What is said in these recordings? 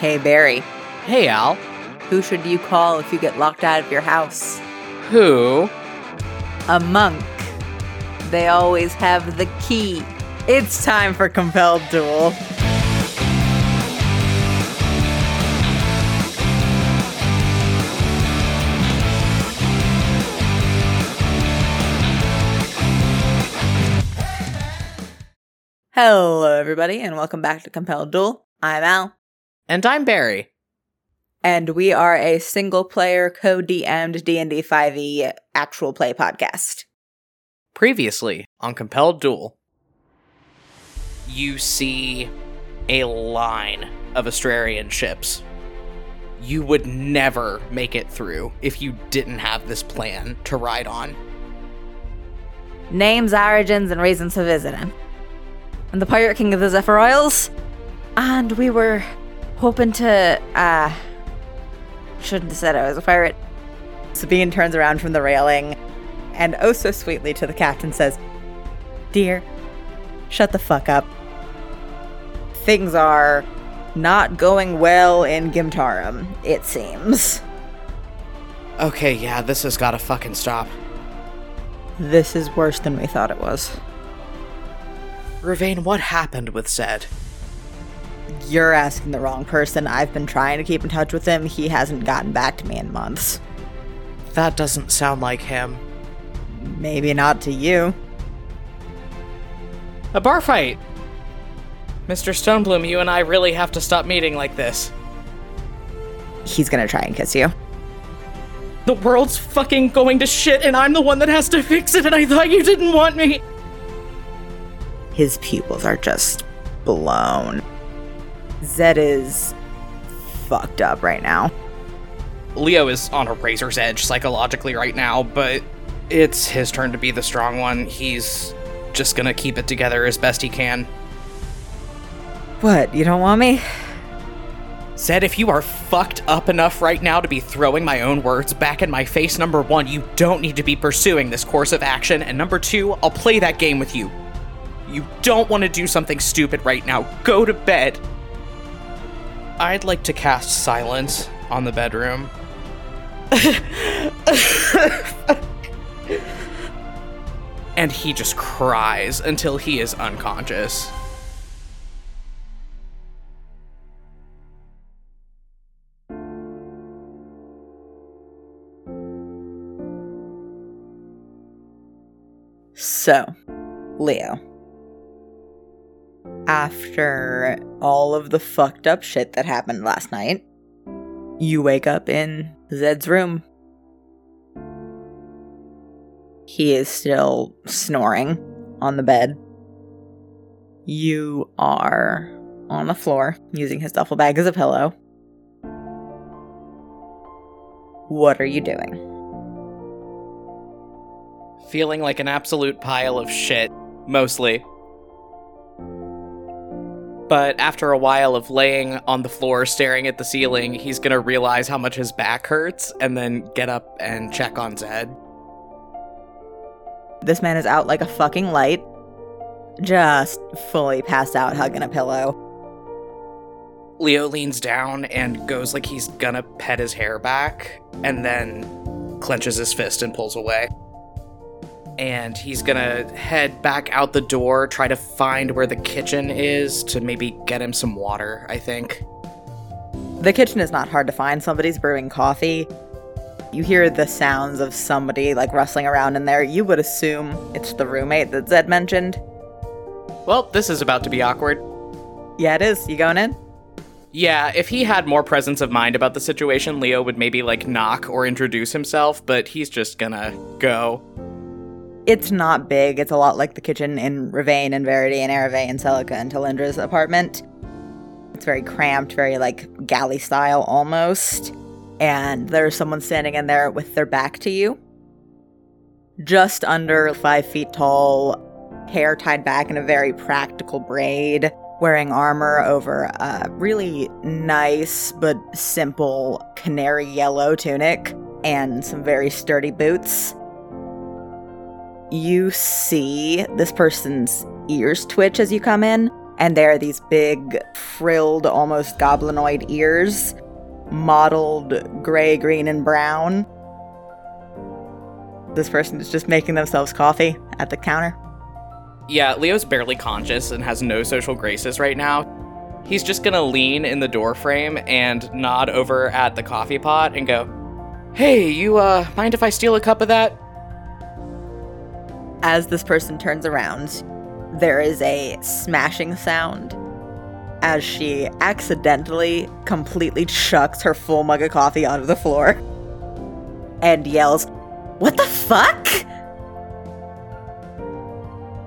Hey, Barry, Hey, Al. who should you call if you get locked out of your house? Who? A monk. They always have the key. It's time for Compelled Duel. Hello, everybody, and welcome back to Compelled Duel. I'm Al. And I'm Barry. and we are a single player co-DM'd D&D 5e E actual play podcast. Previously on Compelled Duel, you see a line of Astrarian ships. You would never make it through if you didn't have this plan to ride on. Names, origins, and reasons for visiting. I'm the Pirate King of the Zephyr Isles, and we were hoping to, uh, shouldn't have said I was a pirate. Sabine turns around from the railing and oh so sweetly to the captain says, Dear, shut the fuck up. Things are not going well in Gimtarum, it seems. Okay, yeah, this has gotta fucking stop. This is worse than we thought it was. Ravain, what happened with Zed? You're asking the wrong person. I've been trying to keep in touch with him. He hasn't gotten back to me in months. That doesn't sound like him. Maybe not to you. A bar fight! Mr. Stonebloom, you and I really have to stop meeting like this. He's gonna try and kiss you. The world's fucking going to shit, and I'm the one that has to fix it, and I thought you didn't want me! His pupils are just blown. Zed is fucked up right now. Leo is on a razor's edge psychologically right now, but it's his turn to be the strong one. He's just gonna keep it together as best he can. What, you don't want me? Zed if you are fucked up enough right now to be throwing my own words back in my face, number one, you don't need to be pursuing this course of action, and number two, I'll play that game with you. You don't want to do something stupid right now. Go to bed. I'd like to cast silence on the bedroom. and he just cries until he is unconscious. So, Leo. After all of the fucked up shit that happened last night, you wake up in Zed's room. He is still snoring on the bed. You are on the floor using his duffel bag as a pillow. What are you doing? feeling like an absolute pile of shit, mostly. But after a while of laying on the floor staring at the ceiling, he's gonna realize how much his back hurts and then get up and check on Zed. This man is out like a fucking light. Just fully passed out, hugging a pillow. Leo leans down and goes like he's gonna pet his hair back, and then clenches his fist and pulls away. And he's gonna head back out the door, try to find where the kitchen is to maybe get him some water, I think. The kitchen is not hard to find. Somebody's brewing coffee. You hear the sounds of somebody like rustling around in there. You would assume it's the roommate that Zed mentioned. Well, this is about to be awkward. Yeah, it is. You going in? Yeah, if he had more presence of mind about the situation, Leo would maybe like knock or introduce himself, but he's just gonna go. It's not big. It's a lot like the kitchen in Ravain and Verity and Ereve and Celica and Talindra's apartment. It's very cramped, very like galley style almost. And there's someone standing in there with their back to you. Just under five feet tall, hair tied back in a very practical braid, wearing armor over a really nice but simple canary yellow tunic and some very sturdy boots you see this person's ears twitch as you come in, And there are these big, frilled, almost goblinoid ears, mottled gray, green, and brown. This person is just making themselves coffee at the counter. Yeah, Leo's barely conscious and has no social graces right now. He's just gonna lean in the doorframe and nod over at the coffee pot and go, Hey, you, uh, mind if I steal a cup of that? As this person turns around, there is a smashing sound as she accidentally completely chucks her full mug of coffee onto the floor and yells, What the fuck?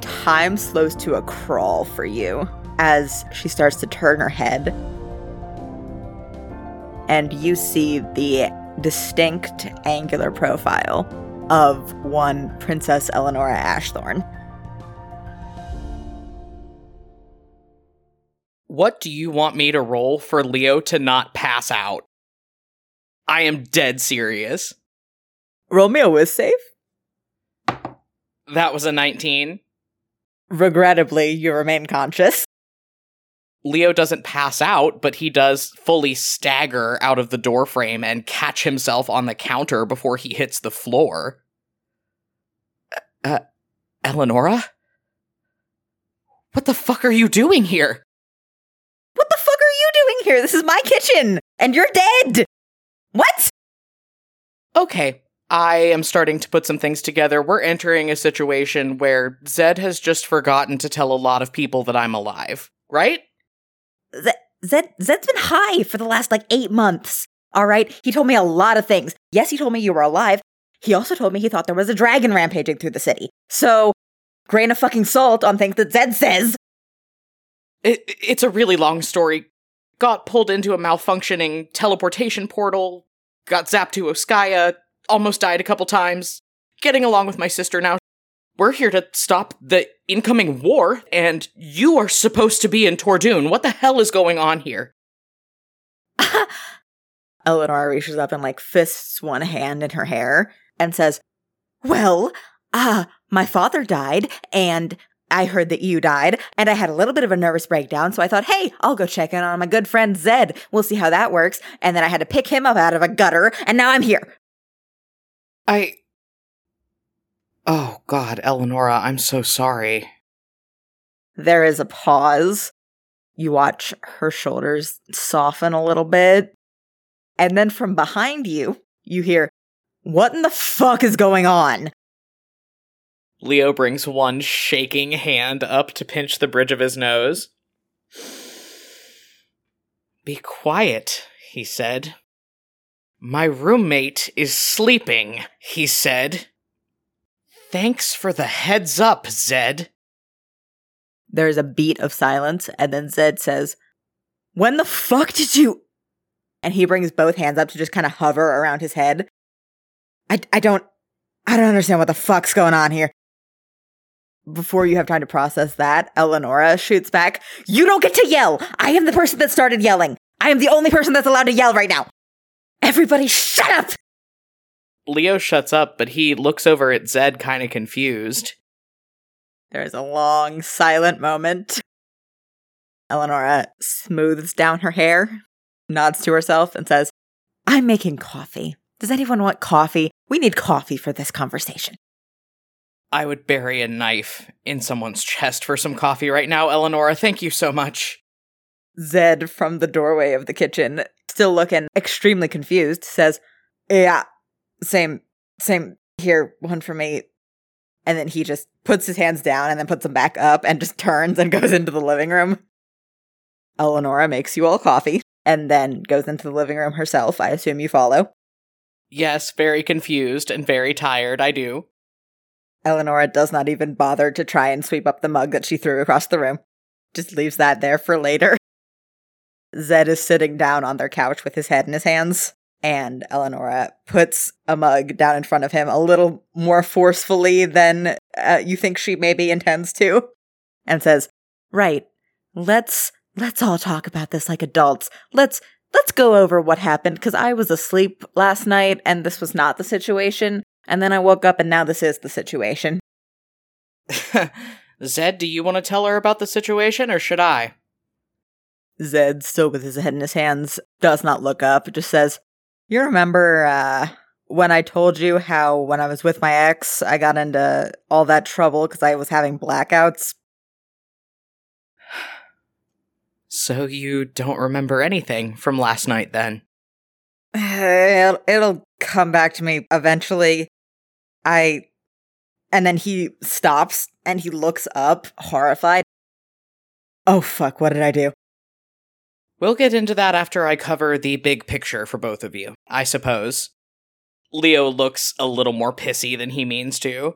Time slows to a crawl for you as she starts to turn her head. And you see the distinct angular profile of one Princess Eleonora Ashthorn. What do you want me to roll for Leo to not pass out? I am dead serious. Roll me a Wis save. That was a 19. Regrettably, you remain conscious. Leo doesn't pass out, but he does fully stagger out of the doorframe and catch himself on the counter before he hits the floor. Uh, Eleonora? What the fuck are you doing here? What the fuck are you doing here? This is my kitchen, and you're dead! What? Okay, I am starting to put some things together. We're entering a situation where Zed has just forgotten to tell a lot of people that I'm alive, right? Zed, Zed, Zed's been high for the last like eight months. All right. He told me a lot of things. Yes, he told me you were alive. He also told me he thought there was a dragon rampaging through the city. So, grain of fucking salt on things that Zed says. It, it's a really long story. Got pulled into a malfunctioning teleportation portal, got zapped to Oskaya, almost died a couple times. Getting along with my sister now. We're here to stop the incoming war, and you are supposed to be in Tordoon. What the hell is going on here? Eleanor reaches up and like fists one hand in her hair and says, Well, uh, my father died, and I heard that you died, and I had a little bit of a nervous breakdown, so I thought, hey, I'll go check in on my good friend Zed. We'll see how that works. And then I had to pick him up out of a gutter, and now I'm here. I. Oh, God, Eleonora, I'm so sorry. There is a pause. You watch her shoulders soften a little bit. And then from behind you, you hear, What in the fuck is going on? Leo brings one shaking hand up to pinch the bridge of his nose. Be quiet, he said. My roommate is sleeping, he said. Thanks for the heads up, Zed. There's a beat of silence, and then Zed says, When the fuck did you. And he brings both hands up to just kind of hover around his head. I, I don't. I don't understand what the fuck's going on here. Before you have time to process that, Eleonora shoots back, You don't get to yell! I am the person that started yelling! I am the only person that's allowed to yell right now! Everybody shut up! Leo shuts up, but he looks over at Zed kind of confused. There's a long, silent moment. Eleonora smooths down her hair, nods to herself, and says, I'm making coffee. Does anyone want coffee? We need coffee for this conversation. I would bury a knife in someone's chest for some coffee right now, Eleonora. Thank you so much. Zed from the doorway of the kitchen, still looking extremely confused, says, Yeah, same, same here, one for me. And then he just puts his hands down and then puts them back up and just turns and goes into the living room. Eleonora makes you all coffee and then goes into the living room herself. I assume you follow. Yes, very confused and very tired, I do. Eleonora does not even bother to try and sweep up the mug that she threw across the room. Just leaves that there for later. Zed is sitting down on their couch with his head in his hands, and Eleonora puts a mug down in front of him a little more forcefully than uh, you think she maybe intends to, and says, "Right, let's let's all talk about this like adults. Let's let's go over what happened because I was asleep last night and this was not the situation. And then I woke up and now this is the situation. Zed, do you want to tell her about the situation or should I? Zed, still with his head in his hands, does not look up, just says, You remember uh, when I told you how when I was with my ex, I got into all that trouble because I was having blackouts? So you don't remember anything from last night then? It'll, it'll come back to me eventually. I. And then he stops and he looks up, horrified. Oh fuck, what did I do? We'll get into that after I cover the big picture for both of you, I suppose. Leo looks a little more pissy than he means to.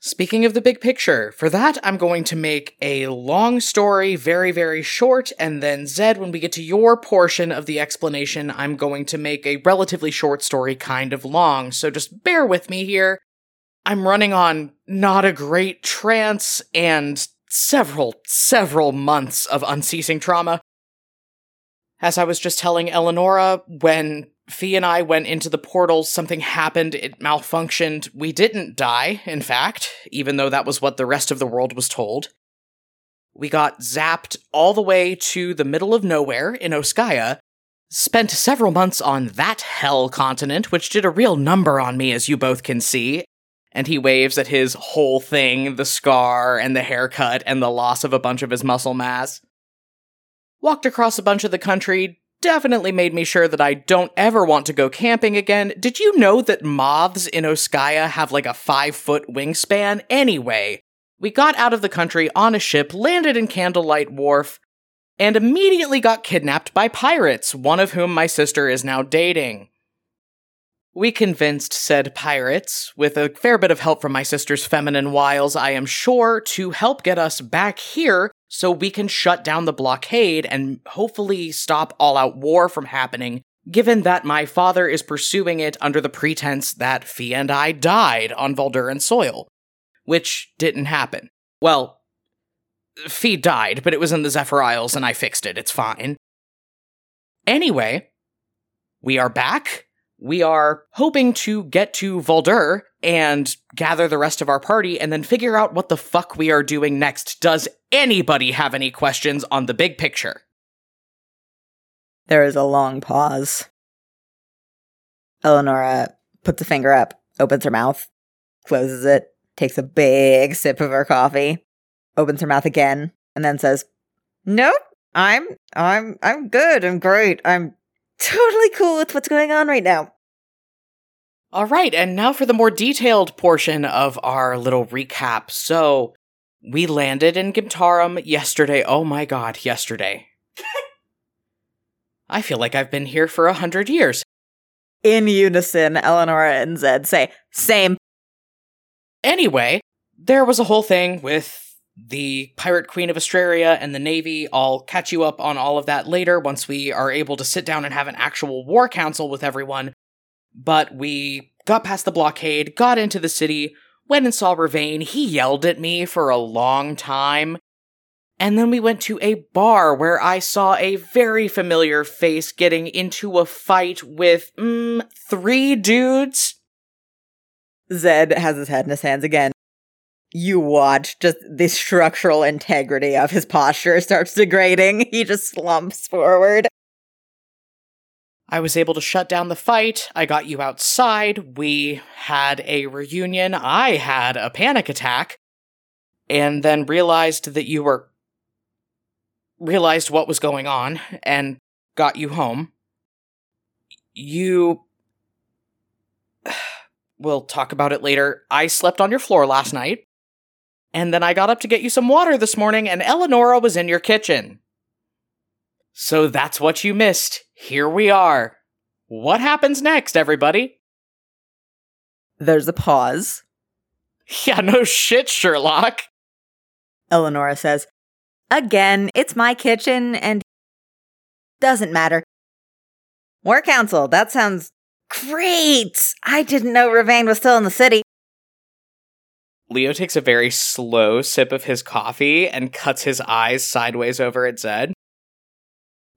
Speaking of the big picture, for that, I'm going to make a long story very, very short, and then, Zed, when we get to your portion of the explanation, I'm going to make a relatively short story kind of long, so just bear with me here. I'm running on not a great trance and several, several months of unceasing trauma. As I was just telling Eleonora, when Fee and I went into the portal, something happened, it malfunctioned. We didn't die, in fact, even though that was what the rest of the world was told. We got zapped all the way to the middle of nowhere in Oskaya, spent several months on that hell continent, which did a real number on me, as you both can see, and he waves at his whole thing the scar and the haircut and the loss of a bunch of his muscle mass. Walked across a bunch of the country, definitely made me sure that I don't ever want to go camping again. Did you know that moths in Oskaya have like a five foot wingspan? Anyway, we got out of the country on a ship, landed in Candlelight Wharf, and immediately got kidnapped by pirates, one of whom my sister is now dating. We convinced said pirates, with a fair bit of help from my sister's feminine wiles, I am sure, to help get us back here so we can shut down the blockade and hopefully stop all out war from happening, given that my father is pursuing it under the pretense that Fee and I died on Valduran soil. Which didn't happen. Well, Fee died, but it was in the Zephyr Isles and I fixed it. It's fine. Anyway, we are back we are hoping to get to Voldur and gather the rest of our party and then figure out what the fuck we are doing next. Does anybody have any questions on the big picture? There is a long pause. Eleonora puts a finger up, opens her mouth, closes it, takes a big sip of her coffee, opens her mouth again, and then says, "Nope, I'm I'm I'm good. I'm great. I'm totally cool with what's going on right now." All right, and now for the more detailed portion of our little recap. So, we landed in Gimtarum yesterday. Oh my god, yesterday. I feel like I've been here for a hundred years. In unison, Eleonora and Zed say, same. Anyway, there was a whole thing with the Pirate Queen of Astraria and the Navy. I'll catch you up on all of that later once we are able to sit down and have an actual war council with everyone but we got past the blockade, got into the city, went and saw Ravain. He yelled at me for a long time. And then we went to a bar where I saw a very familiar face getting into a fight with, mm, three dudes. Zed has his head in his hands again. You watch just the structural integrity of his posture starts degrading. He just slumps forward. I was able to shut down the fight. I got you outside. We had a reunion. I had a panic attack. And then realized that you were. realized what was going on and got you home. You. We'll talk about it later. I slept on your floor last night. And then I got up to get you some water this morning, and Eleonora was in your kitchen. So that's what you missed. Here we are. What happens next, everybody? There's a pause. Yeah, no shit, Sherlock. Eleonora says, Again, it's my kitchen and doesn't matter. War Council, that sounds great. I didn't know Ravain was still in the city. Leo takes a very slow sip of his coffee and cuts his eyes sideways over at Zed.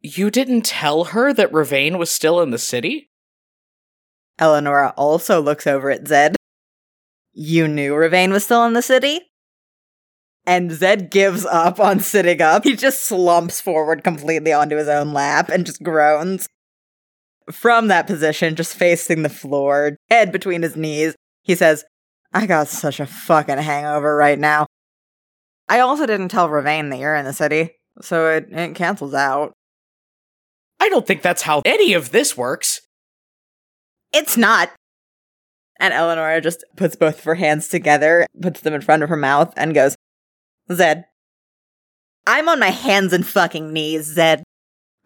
You didn't tell her that Ravain was still in the city? Eleonora also looks over at Zed. You knew Ravain was still in the city? And Zed gives up on sitting up. He just slumps forward completely onto his own lap and just groans. From that position, just facing the floor, head between his knees, he says, I got such a fucking hangover right now. I also didn't tell Ravain that you're in the city, so it, it cancels out. I don't think that's how any of this works. It's not. And Eleanor just puts both of her hands together, puts them in front of her mouth, and goes, Zed. I'm on my hands and fucking knees, Zed.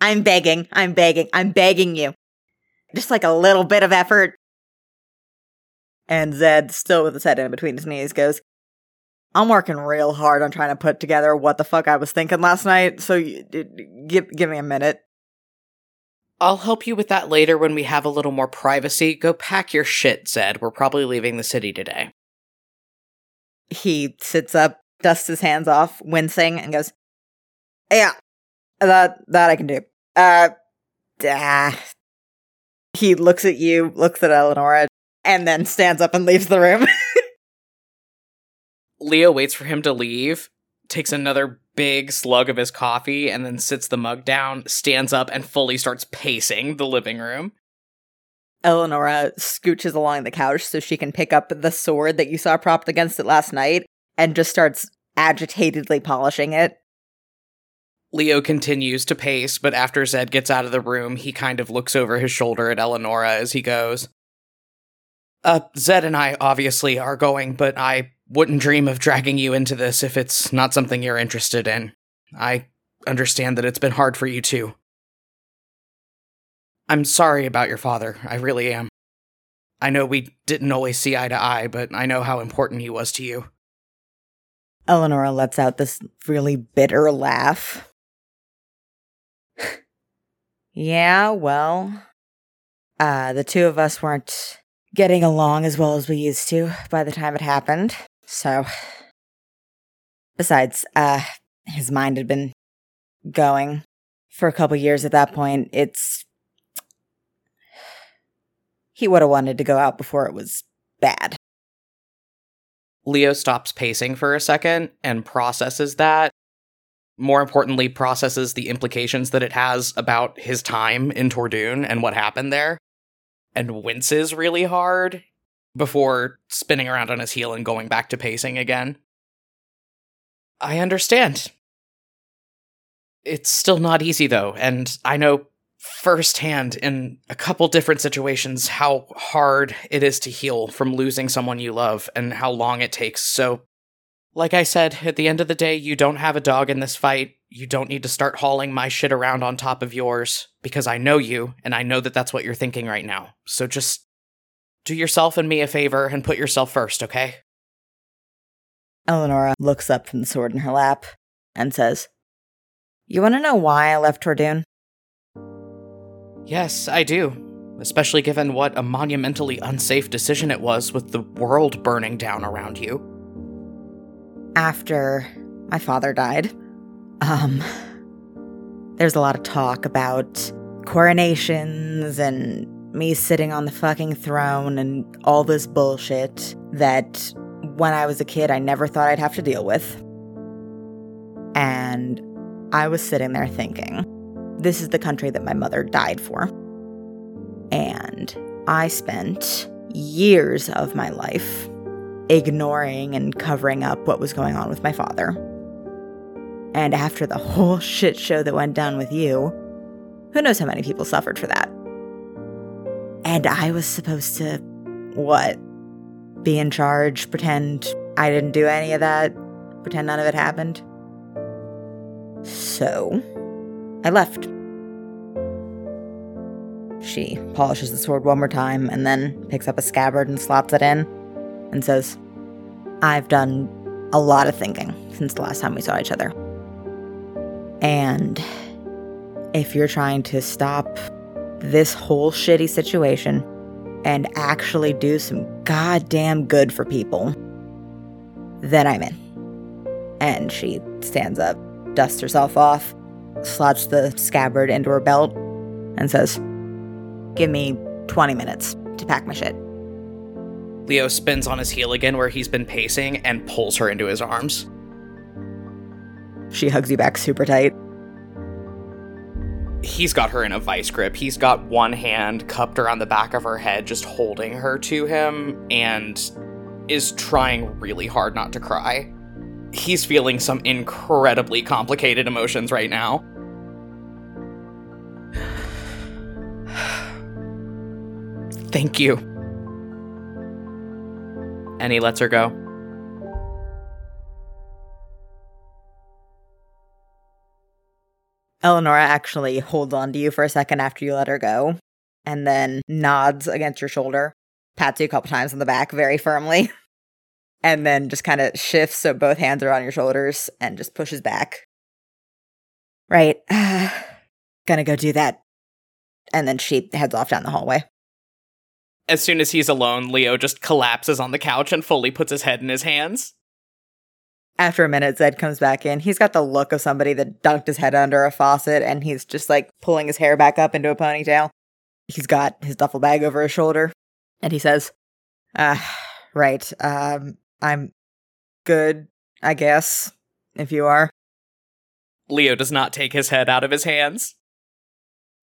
I'm begging, I'm begging, I'm begging you. Just like a little bit of effort. And Zed, still with his head in between his knees, goes, I'm working real hard on trying to put together what the fuck I was thinking last night, so you, give, give me a minute. I'll help you with that later when we have a little more privacy. Go pack your shit, Zed. We're probably leaving the city today. He sits up, dusts his hands off, wincing, and goes, Yeah, that that I can do. Uh, ah. He looks at you, looks at Eleonora, and then stands up and leaves the room. Leo waits for him to leave, takes another big slug of his coffee, and then sits the mug down, stands up, and fully starts pacing the living room. Eleonora scooches along the couch so she can pick up the sword that you saw propped against it last night and just starts agitatedly polishing it. Leo continues to pace, but after Zed gets out of the room, he kind of looks over his shoulder at Eleonora as he goes. Uh, Zed and I obviously are going, but I wouldn't dream of dragging you into this if it's not something you're interested in. I understand that it's been hard for you too. I'm sorry about your father, I really am. I know we didn't always see eye to eye, but I know how important he was to you. Eleonora lets out this really bitter laugh. yeah, well, uh, the two of us weren't getting along as well as we used to by the time it happened. So, besides, uh, his mind had been going for a couple years at that point. It's. He would have wanted to go out before it was bad. Leo stops pacing for a second and processes that. More importantly, processes the implications that it has about his time in Tordoon and what happened there, and winces really hard before spinning around on his heel and going back to pacing again. I understand. It's still not easy though, and I know firsthand in a couple different situations how hard it is to heal from losing someone you love and how long it takes. So, like I said, at the end of the day, you don't have a dog in this fight. You don't need to start hauling my shit around on top of yours because I know you and I know that that's what you're thinking right now. So just do yourself and me a favor and put yourself first, okay? Eleonora looks up from the sword in her lap and says, You want to know why I left Tordoon? Yes, I do. Especially given what a monumentally unsafe decision it was with the world burning down around you. After my father died, um, there's a lot of talk about coronations and me sitting on the fucking throne and all this bullshit that when I was a kid I never thought I'd have to deal with. And I was sitting there thinking, this is the country that my mother died for. And I spent years of my life ignoring and covering up what was going on with my father. And after the whole shit show that went down with you, who knows how many people suffered for that? And I was supposed to, what? Be in charge, pretend I didn't do any of that, pretend none of it happened. So, I left. She polishes the sword one more time and then picks up a scabbard and slots it in and says, I've done a lot of thinking since the last time we saw each other. And if you're trying to stop this whole shitty situation and actually do some goddamn good for people, then I'm in. And she stands up, dusts herself off, slots the scabbard into her belt, and says, Give me 20 minutes to pack my shit. Leo spins on his heel again where he's been pacing and pulls her into his arms. She hugs you back super tight. He's got her in a vice grip. He's got one hand cupped around the back of her head, just holding her to him, and is trying really hard not to cry. He's feeling some incredibly complicated emotions right now. Thank you. And he lets her go. Eleonora actually holds on to you for a second after you let her go, and then nods against your shoulder, pats you a couple times on the back very firmly, and then just kind of shifts so both hands are on your shoulders and just pushes back. Right. Gonna go do that. And then she heads off down the hallway. As soon as he's alone, Leo just collapses on the couch and fully puts his head in his hands. After a minute, Zed comes back in. He's got the look of somebody that dunked his head under a faucet and he's just like pulling his hair back up into a ponytail. He's got his duffel bag over his shoulder and he says, uh, right, um, I'm good, I guess, if you are. Leo does not take his head out of his hands.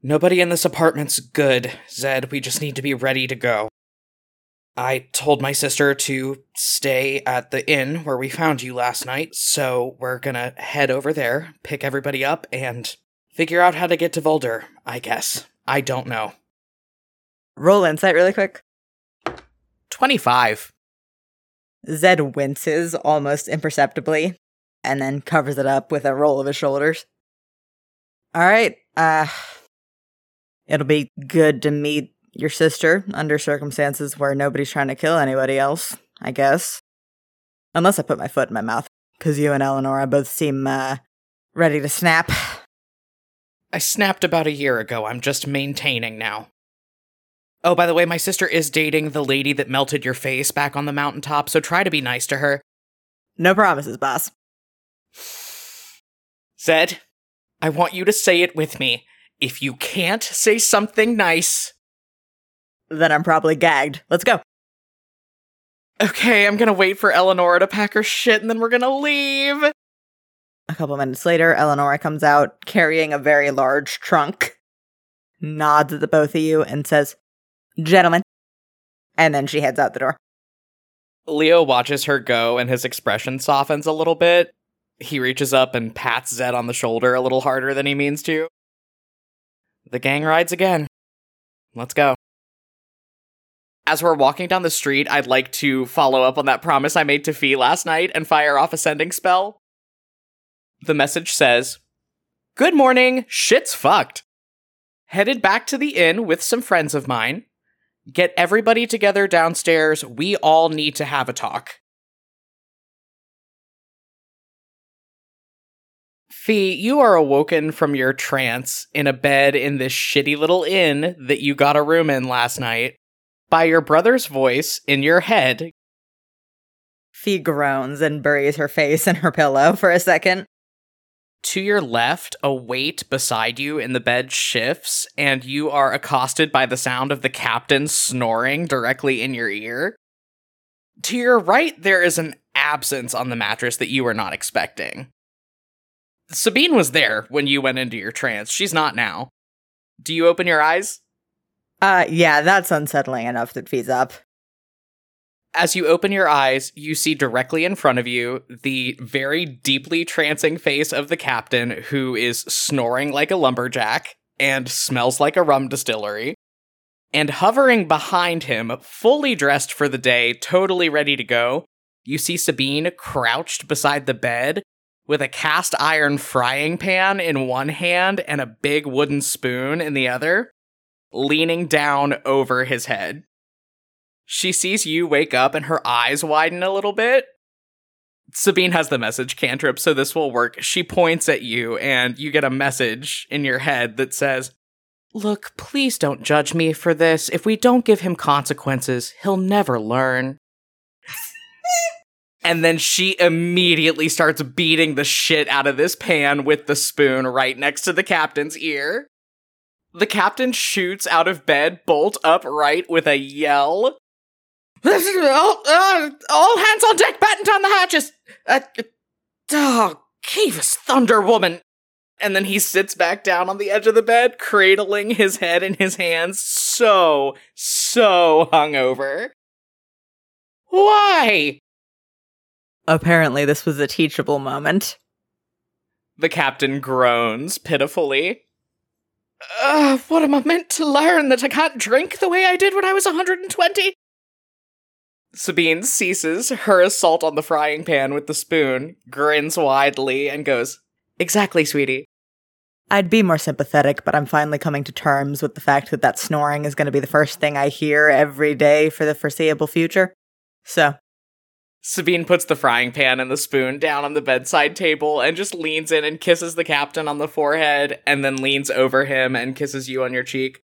Nobody in this apartment's good, Zed. We just need to be ready to go. I told my sister to stay at the inn where we found you last night, so we're gonna head over there, pick everybody up, and figure out how to get to Voldur, I guess. I don't know. Roll insight really quick. 25. Zed winces almost imperceptibly and then covers it up with a roll of his shoulders. All right, uh, it'll be good to meet your sister under circumstances where nobody's trying to kill anybody else, I guess. Unless I put my foot in my mouth, because you and Eleanor both seem, uh, ready to snap. I snapped about a year ago. I'm just maintaining now. Oh, by the way, my sister is dating the lady that melted your face back on the mountaintop, so try to be nice to her. No promises, boss. Zed, I want you to say it with me. If you can't say something nice, Then I'm probably gagged. Let's go. okay, I'm gonna wait for Eleanor to pack her shit and then we're gonna leave. A couple minutes later, Eleonora comes out carrying a very large trunk, nods at the both of you, and says, Gentlemen. And then she heads out the door. Leo watches her go and his expression softens a little bit. He reaches up and pats Zed on the shoulder a little harder than he means to. The gang rides again. Let's go. As we're walking down the street, I'd like to follow up on that promise I made to Fee last night and fire off a sending spell. The message says, Good morning, shit's fucked. Headed back to the inn with some friends of mine. Get everybody together downstairs. We all need to have a talk. Fee, you are awoken from your trance in a bed in this shitty little inn that you got a room in last night by your brother's voice in your head. Fee groans and buries her face in her pillow for a second. To your left, a weight beside you in the bed shifts, and you are accosted by the sound of the captain snoring directly in your ear. To your right, there is an absence on the mattress that you were not expecting. Sabine was there when you went into your trance. She's not now. Do you open your eyes? Uh, yeah, that's unsettling enough that Fee's up. As you open your eyes, you see directly in front of you the very deeply trancing face of the captain who is snoring like a lumberjack and smells like a rum distillery. And hovering behind him, fully dressed for the day, totally ready to go, you see Sabine crouched beside the bed with a cast iron frying pan in one hand and a big wooden spoon in the other, leaning down over his head. She sees you wake up and her eyes widen a little bit. Sabine has the message cantrip, so this will work. She points at you, and you get a message in your head that says, Look, please don't judge me for this. If we don't give him consequences, he'll never learn. and then she immediately starts beating the shit out of this pan with the spoon right next to the captain's ear. The captain shoots out of bed, bolt upright with a yell. All, uh, all hands on deck, batten down the hatches. Uh, oh Cavis Thunder Woman! And then he sits back down on the edge of the bed, cradling his head in his hands, so, so hungover. Why? Apparently, this was a teachable moment. The captain groans pitifully. Uh, what am I meant to learn? That I can't drink the way I did when I was 120? Sabine ceases her assault on the frying pan with the spoon, grins widely, and goes, Exactly, sweetie. I'd be more sympathetic, but I'm finally coming to terms with the fact that that snoring is going to be the first thing I hear every day for the foreseeable future. So. Sabine puts the frying pan and the spoon down on the bedside table and just leans in and kisses the captain on the forehead and then leans over him and kisses you on your cheek.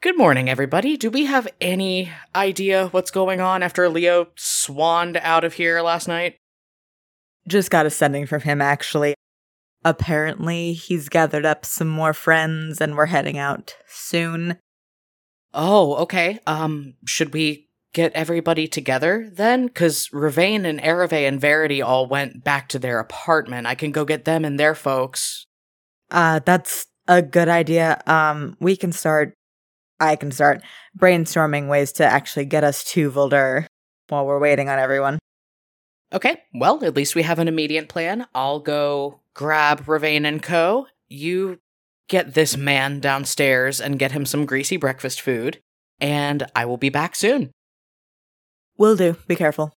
Good morning, everybody. Do we have any idea what's going on after Leo swanned out of here last night? Just got a sending from him, actually. Apparently, he's gathered up some more friends and we're heading out soon. Oh, okay. Um, should we get everybody together then? Because Ravain and Ereve and Verity all went back to their apartment. I can go get them and their folks. Uh, that's a good idea. Um, we can start, I can start brainstorming ways to actually get us to Voldur while we're waiting on everyone. Okay, well, at least we have an immediate plan. I'll go grab Ravain and Co. You get this man downstairs and get him some greasy breakfast food, and I will be back soon. Will do. Be careful.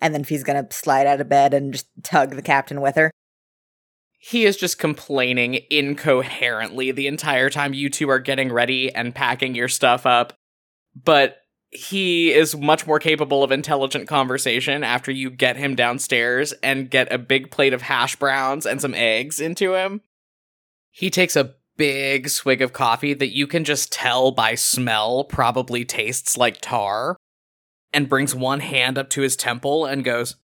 And then Fee's gonna slide out of bed and just tug the captain with her. He is just complaining incoherently the entire time you two are getting ready and packing your stuff up. But he is much more capable of intelligent conversation after you get him downstairs and get a big plate of hash browns and some eggs into him. He takes a big swig of coffee that you can just tell by smell probably tastes like tar and brings one hand up to his temple and goes,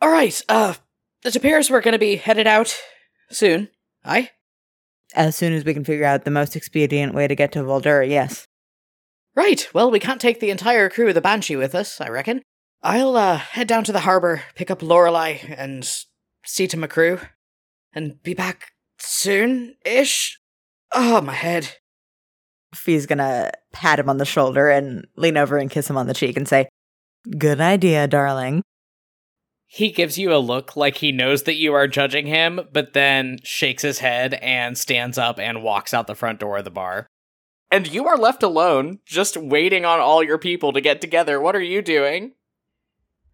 All right, uh, it appears we're going to be headed out soon. Aye? As soon as we can figure out the most expedient way to get to Voldur, yes. Right, well, we can't take the entire crew of the Banshee with us, I reckon. I'll, uh, head down to the harbor, pick up Lorelei, and see to my crew, and be back soon-ish. Oh, my head. Fee's gonna pat him on the shoulder and lean over and kiss him on the cheek and say, Good idea, darling. He gives you a look like he knows that you are judging him, but then shakes his head and stands up and walks out the front door of the bar. And you are left alone, just waiting on all your people to get together. What are you doing?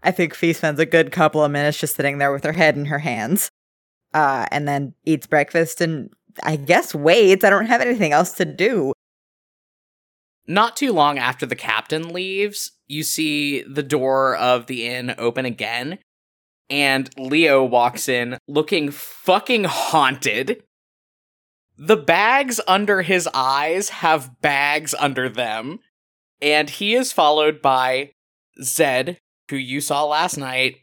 I think Fee spends a good couple of minutes just sitting there with her head in her hands. Uh, and then eats breakfast and I guess waits. I don't have anything else to do. Not too long after the captain leaves, you see the door of the inn open again, and Leo walks in looking fucking haunted. The bags under his eyes have bags under them, and he is followed by Zed, who you saw last night.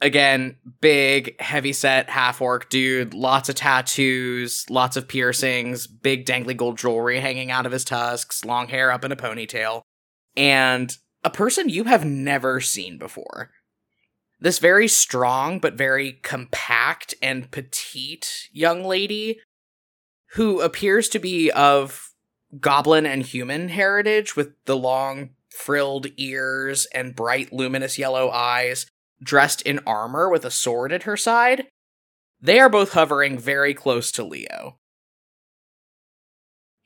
Again, big, heavy set half orc dude, lots of tattoos, lots of piercings, big dangly gold jewelry hanging out of his tusks, long hair up in a ponytail, and a person you have never seen before. This very strong but very compact and petite young lady who appears to be of goblin and human heritage with the long frilled ears and bright luminous yellow eyes, dressed in armor with a sword at her side. They are both hovering very close to Leo.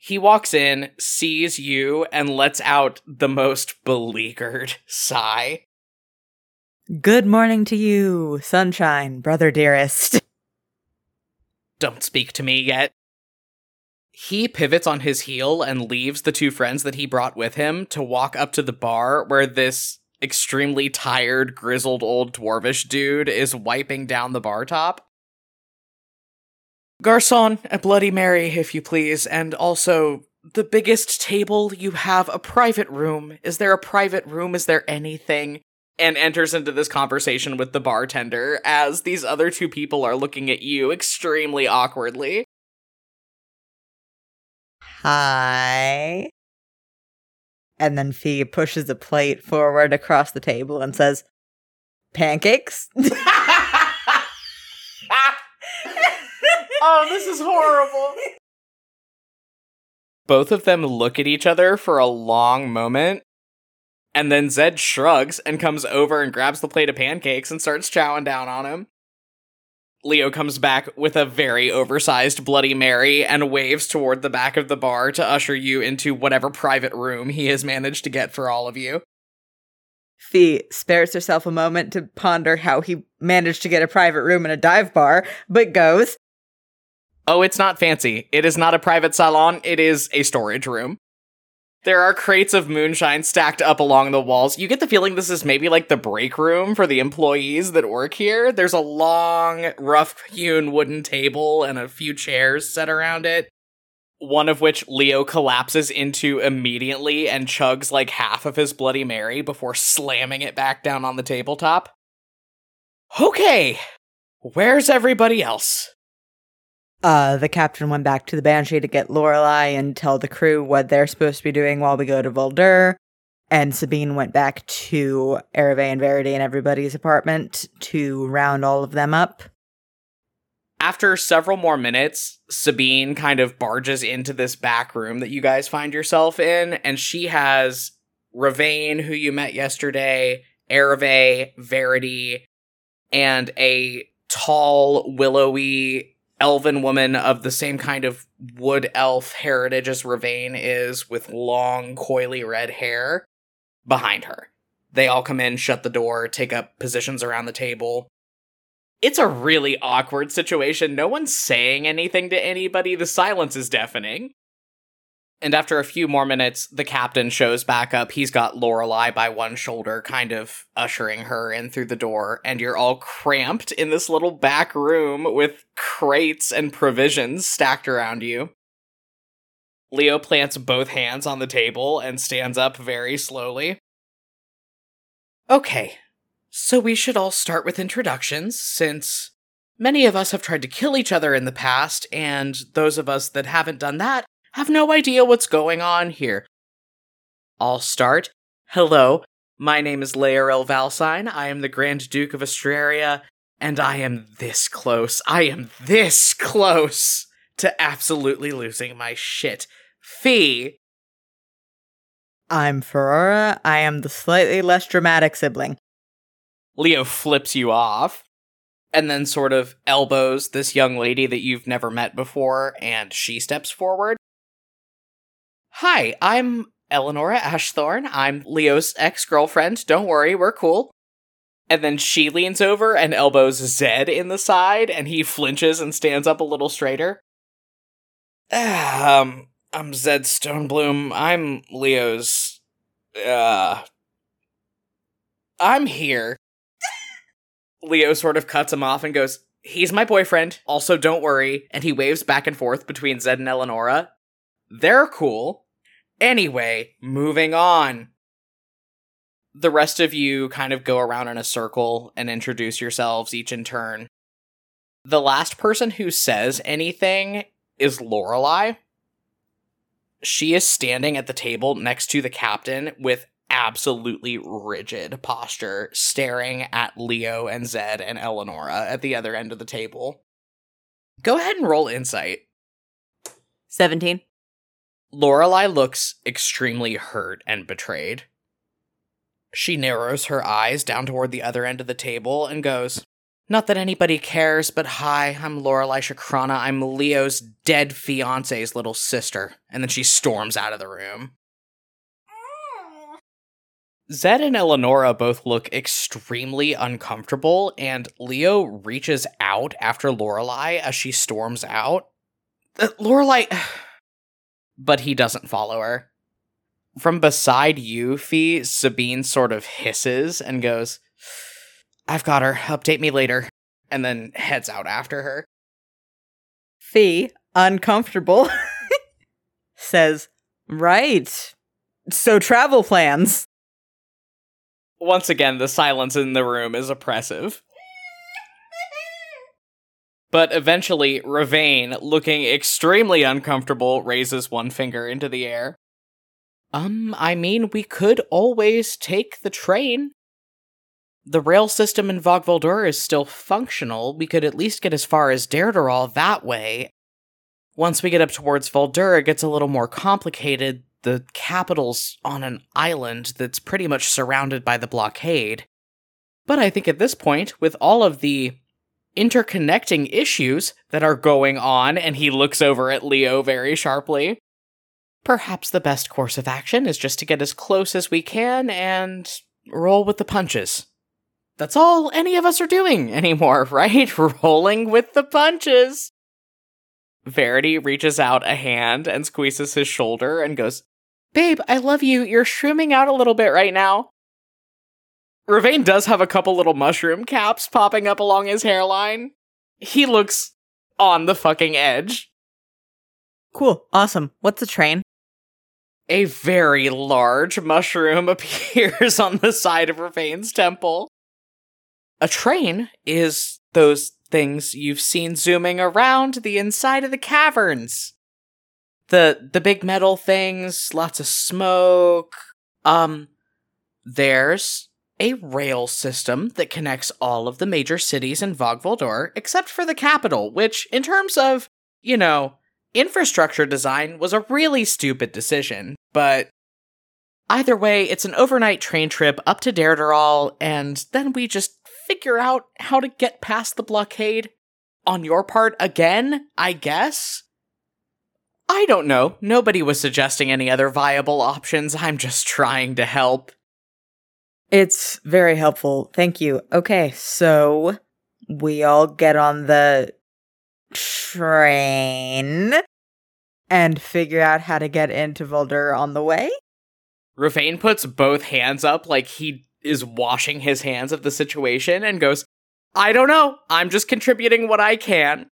He walks in, sees you, and lets out the most beleaguered sigh. Good morning to you, sunshine, brother dearest. Don't speak to me yet. He pivots on his heel and leaves the two friends that he brought with him to walk up to the bar where this extremely tired, grizzled old dwarvish dude is wiping down the bar top. Garçon, a Bloody Mary, if you please, and also the biggest table. You have a private room. Is there a private room? Is there anything? And enters into this conversation with the bartender as these other two people are looking at you extremely awkwardly. Hi. And then Fee pushes a plate forward across the table and says, Pancakes? oh, this is horrible. Both of them look at each other for a long moment, and then Zed shrugs and comes over and grabs the plate of pancakes and starts chowing down on him. Leo comes back with a very oversized Bloody Mary and waves toward the back of the bar to usher you into whatever private room he has managed to get for all of you. Fee spares herself a moment to ponder how he managed to get a private room in a dive bar, but goes, Oh, it's not fancy. It is not a private salon, it is a storage room. There are crates of moonshine stacked up along the walls. You get the feeling this is maybe like the break room for the employees that work here. There's a long, rough hewn wooden table and a few chairs set around it. One of which Leo collapses into immediately and chugs like half of his Bloody Mary before slamming it back down on the tabletop. Okay, where's everybody else? Uh, the captain went back to the Banshee to get Lorelei and tell the crew what they're supposed to be doing while we go to Voldur. And Sabine went back to Ereve and Verity and everybody's apartment to round all of them up. After several more minutes, Sabine kind of barges into this back room that you guys find yourself in, and she has Ravain, who you met yesterday, Ereve, Verity, and a tall, willowy elven woman of the same kind of wood elf heritage as Ravain is, with long, coily red hair, behind her. They all come in, shut the door, take up positions around the table. It's a really awkward situation. No one's saying anything to anybody. The silence is deafening. And after a few more minutes, the captain shows back up. He's got Lorelei by one shoulder, kind of ushering her in through the door, and you're all cramped in this little back room with crates and provisions stacked around you. Leo plants both hands on the table and stands up very slowly. Okay, so we should all start with introductions, since many of us have tried to kill each other in the past, and those of us that haven't done that have no idea what's going on here. I'll start. Hello, my name is Laerel Valsine. I am the Grand Duke of Astraria, and I am this close. I am this close to absolutely losing my shit. Fee. I'm Ferrara. I am the slightly less dramatic sibling. Leo flips you off and then sort of elbows this young lady that you've never met before, and she steps forward. Hi, I'm Eleonora Ashthorn. I'm Leo's ex girlfriend. Don't worry, we're cool. And then she leans over and elbows Zed in the side, and he flinches and stands up a little straighter. um, I'm Zed Stonebloom. I'm Leo's. Uh. I'm here. Leo sort of cuts him off and goes, He's my boyfriend. Also, don't worry. And he waves back and forth between Zed and Eleonora. They're cool. Anyway, moving on. The rest of you kind of go around in a circle and introduce yourselves each in turn. The last person who says anything is Lorelei. She is standing at the table next to the captain with absolutely rigid posture, staring at Leo and Zed and Eleonora at the other end of the table. Go ahead and roll insight. 17. Lorelei looks extremely hurt and betrayed. She narrows her eyes down toward the other end of the table and goes, Not that anybody cares, but hi, I'm Lorelei Shakrana. I'm Leo's dead fiance's little sister. And then she storms out of the room. Zed and Eleonora both look extremely uncomfortable, and Leo reaches out after Lorelei as she storms out. Uh, but he doesn't follow her. From beside you, Fee, Sabine sort of hisses and goes, I've got her. Update me later. And then heads out after her. Fee, uncomfortable, says, Right. So travel plans. Once again, the silence in the room is oppressive. But eventually, Ravain, looking extremely uncomfortable, raises one finger into the air. Um, I mean, we could always take the train. the rail system in Vogvoldur is still functional. We could at least get as far as Derderol that way. Once we get up towards Voldur, it gets a little more complicated. The capital's on an island that's pretty much surrounded by the blockade. But I think at this point, with all of the interconnecting issues that are going on, and he looks over at Leo very sharply, perhaps the best course of action is just to get as close as we can and roll with the punches. That's all any of us are doing anymore, right? Rolling with the punches. Verity reaches out a hand and squeezes his shoulder and goes, Babe, I love you. You're shrooming out a little bit right now. Ravain does have a couple little mushroom caps popping up along his hairline. He looks on the fucking edge. Cool. Awesome. What's a train? A very large mushroom appears on the side of Ravain's temple. A train is those things you've seen zooming around the inside of the caverns. The the big metal things, lots of smoke. Um there's a rail system that connects all of the major cities in Vogvoldur except for the capital, which in terms of, you know, infrastructure design was a really stupid decision, but either way, it's an overnight train trip up to Derderol, and then we just figure out how to get past the blockade on your part again, I guess? I don't know. Nobody was suggesting any other viable options. I'm just trying to help. It's very helpful. Thank you. Okay, so we all get on the train and figure out how to get into Voldur on the way. Ravain puts both hands up like he is washing his hands of the situation and goes, I don't know. I'm just contributing what I can.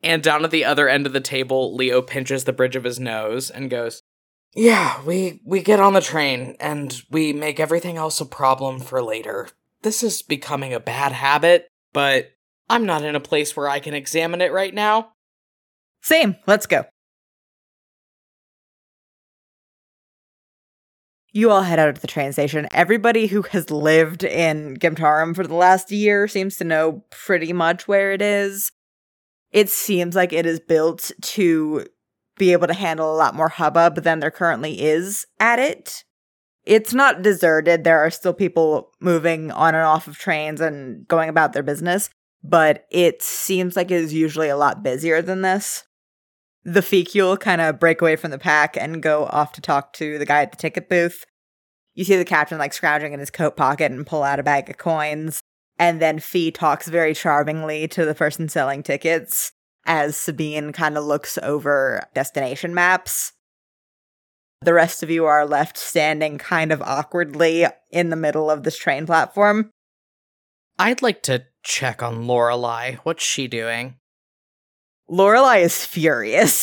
And down at the other end of the table, Leo pinches the bridge of his nose and goes, Yeah, we, we get on the train and we make everything else a problem for later. This is becoming a bad habit, but I'm not in a place where I can examine it right now. Same. Let's go. You all head out to the train station. Everybody who has lived in Gimtarum for the last year seems to know pretty much where it is. It seems like it is built to be able to handle a lot more hubbub than there currently is at it. It's not deserted. There are still people moving on and off of trains and going about their business, but it seems like it is usually a lot busier than this. The Fecule kind of break away from the pack and go off to talk to the guy at the ticket booth. You see the captain like scrounging in his coat pocket and pull out a bag of coins. And then Fee talks very charmingly to the person selling tickets as Sabine kind of looks over destination maps. The rest of you are left standing kind of awkwardly in the middle of this train platform. I'd like to check on Lorelei. What's she doing? Lorelei is furious.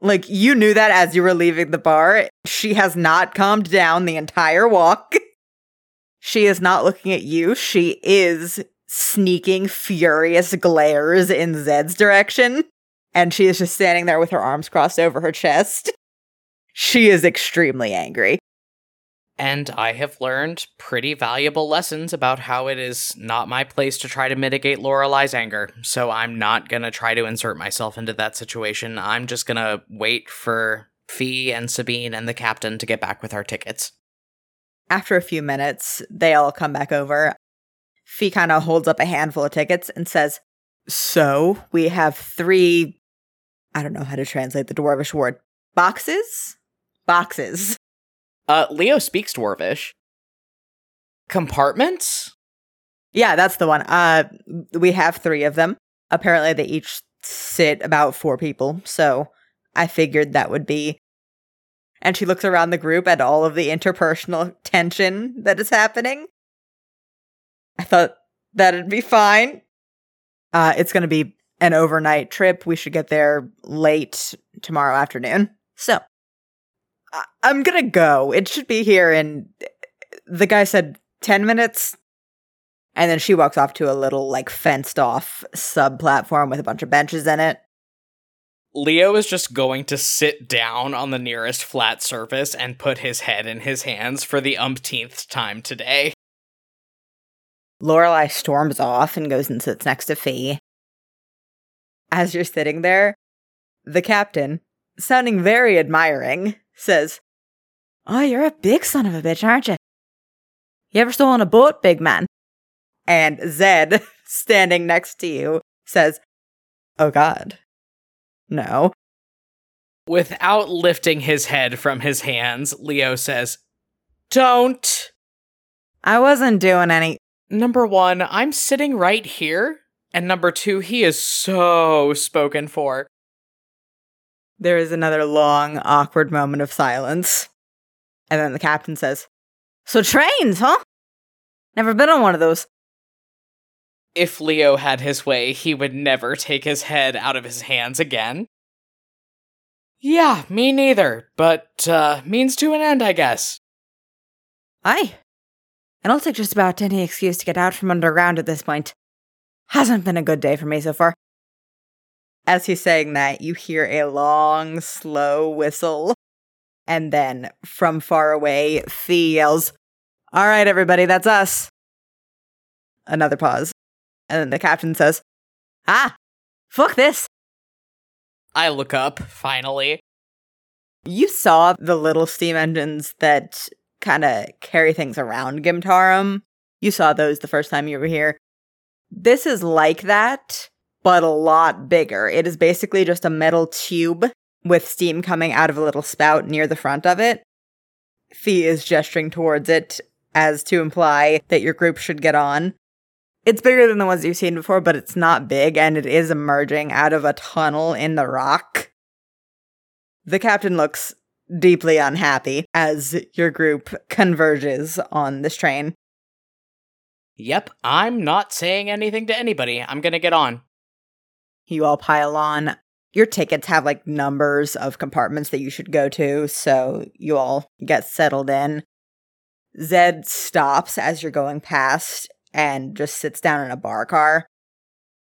Like you knew that as you were leaving the bar. She has not calmed down the entire walk. She is not looking at you. She is sneaking furious glares in Zed's direction. And she is just standing there with her arms crossed over her chest. She is extremely angry. And I have learned pretty valuable lessons about how it is not my place to try to mitigate Lorelei's anger. So I'm not gonna try to insert myself into that situation. I'm just gonna wait for Fee and Sabine and the captain to get back with our tickets. After a few minutes, they all come back over. Fee kind of holds up a handful of tickets and says, So we have three, I don't know how to translate the dwarvish word, boxes? Boxes uh, Leo speaks Dwarvish. Compartments? Yeah, that's the one. Uh, we have three of them. Apparently, they each sit about four people. So I figured that would be. And she looks around the group at all of the interpersonal tension that is happening. I thought that'd be fine. Uh, it's going to be an overnight trip. We should get there late tomorrow afternoon. So I- am gonna go. It should be here in. The guy said ten minutes, and then she walks off to a little like fenced off sub platform with a bunch of benches in it. Leo is just going to sit down on the nearest flat surface and put his head in his hands for the umpteenth time today. Lorelei storms off and goes and sits next to Fee. As you're sitting there, the captain, sounding very admiring, says, Oh, you're a big son of a bitch, aren't you? You ever stolen a boat, big man? And Zed, standing next to you, says, Oh God. No. Without lifting his head from his hands, Leo says, Don't. I wasn't doing any. Number one, I'm sitting right here. And number two, he is so spoken for. There is another long, awkward moment of silence. And then the captain says, So trains, huh? Never been on one of those. If Leo had his way, he would never take his head out of his hands again. Yeah, me neither, but, uh, means to an end, I guess. Aye. And I'll take just about any excuse to get out from underground at this point. Hasn't been a good day for me so far. As he's saying that, you hear a long, slow whistle. And then from far away, Fee yells, All right, everybody, that's us. Another pause. And then the captain says, Ah, fuck this. I look up, finally. You saw the little steam engines that kind of carry things around Gimtarum. You saw those the first time you were here. This is like that, but a lot bigger. It is basically just a metal tube with steam coming out of a little spout near the front of it. Fee is gesturing towards it as to imply that your group should get on. It's bigger than the ones you've seen before, but it's not big, and it is emerging out of a tunnel in the rock. The captain looks deeply unhappy as your group converges on this train. Yep, I'm not saying anything to anybody. I'm gonna get on. You all pile on. Your tickets have like numbers of compartments that you should go to, so you all get settled in. Zed stops as you're going past and just sits down in a bar car.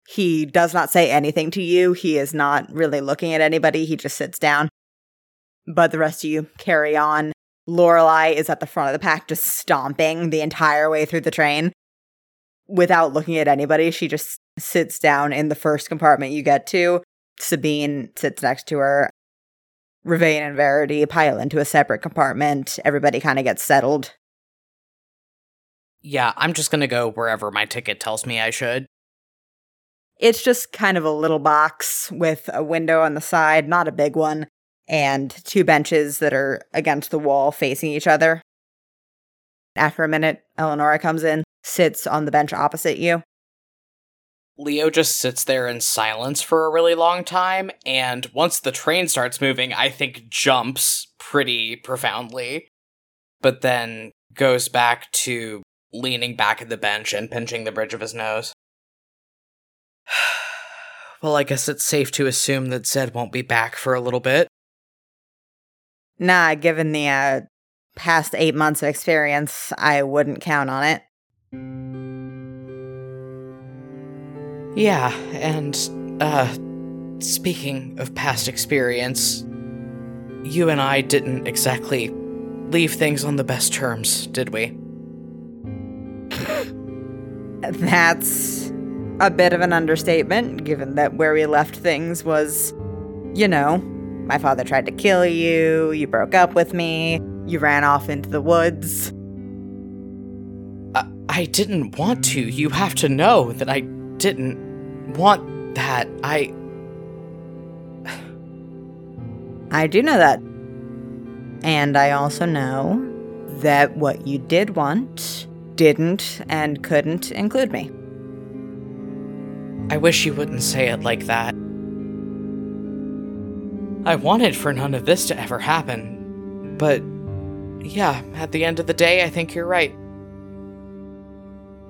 He does not say anything to you. He is not really looking at anybody. He just sits down. But the rest of you carry on. Lorelei is at the front of the pack, just stomping the entire way through the train. Without looking at anybody, she just sits down in the first compartment you get to. Sabine sits next to her. Ravain and Verity pile into a separate compartment. Everybody kind of gets settled. Yeah, I'm just gonna go wherever my ticket tells me I should. It's just kind of a little box with a window on the side, not a big one, and two benches that are against the wall facing each other. After a minute, Eleonora comes in, sits on the bench opposite you. Leo just sits there in silence for a really long time, and once the train starts moving, I think jumps pretty profoundly, but then goes back to leaning back at the bench and pinching the bridge of his nose. well, I guess it's safe to assume that Zed won't be back for a little bit. Nah, given the uh, past eight months of experience, I wouldn't count on it. Yeah, and, uh, speaking of past experience, you and I didn't exactly leave things on the best terms, did we? That's a bit of an understatement, given that where we left things was, you know, my father tried to kill you, you broke up with me, you ran off into the woods. I, I didn't want to. You have to know that I didn't want that. I. I do know that. And I also know that what you did want didn't and couldn't include me. I wish you wouldn't say it like that. I wanted for none of this to ever happen. But, yeah, at the end of the day, I think you're right.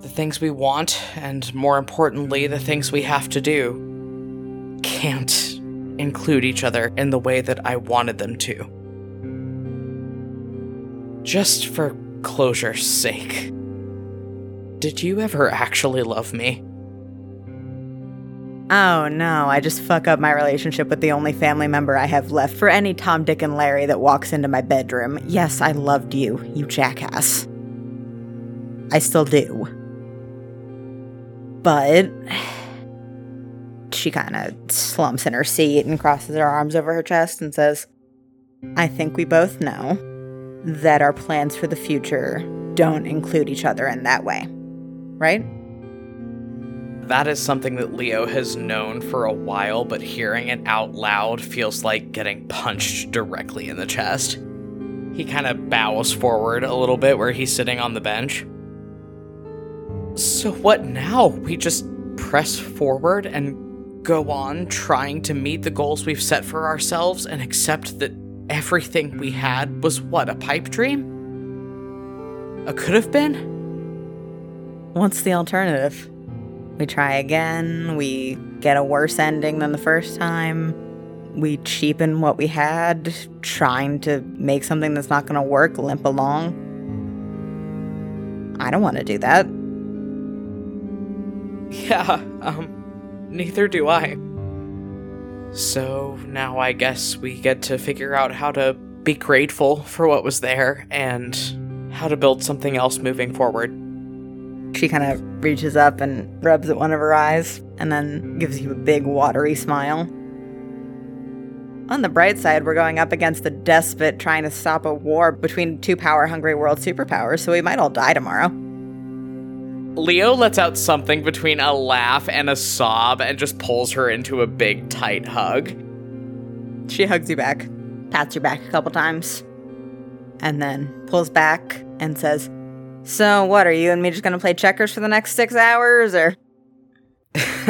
The things we want, and more importantly, the things we have to do, can't include each other in the way that I wanted them to. Just for closure's sake. Did you ever actually love me? Oh no, I just fuck up my relationship with the only family member I have left for any Tom, Dick, and Larry that walks into my bedroom. Yes, I loved you, you jackass. I still do. But she kind of slumps in her seat and crosses her arms over her chest and says, I think we both know that our plans for the future don't include each other in that way. Right? That is something that Leo has known for a while, but hearing it out loud feels like getting punched directly in the chest. He kind of bows forward a little bit where he's sitting on the bench. So, what now? We just press forward and go on trying to meet the goals we've set for ourselves and accept that everything we had was what, a pipe dream? A could have been? What's the alternative? We try again, we get a worse ending than the first time, we cheapen what we had, trying to make something that's not going to work limp along. I don't want to do that. Yeah, um, neither do I. So now I guess we get to figure out how to be grateful for what was there and how to build something else moving forward. She kind of reaches up and rubs at one of her eyes and then gives you a big watery smile. On the bright side, we're going up against a despot trying to stop a war between two power hungry world superpowers, so we might all die tomorrow. Leo lets out something between a laugh and a sob and just pulls her into a big, tight hug. She hugs you back, pats your back a couple times, and then pulls back and says, So, what, are you and me just gonna play checkers for the next six hours, or?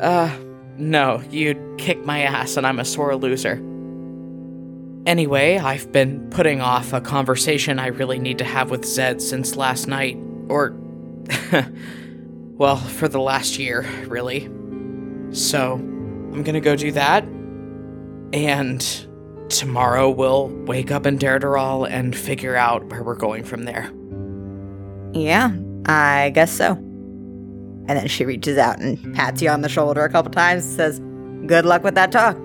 uh, no, you'd kick my ass and I'm a sore loser. Anyway, I've been putting off a conversation I really need to have with Zed since last night. Or, well, for the last year, really. So, I'm gonna go do that. And tomorrow we'll wake up in Derderol and figure out where we're going from there. Yeah, I guess so. And then she reaches out and pats you on the shoulder a couple times and says, Good luck with that talk.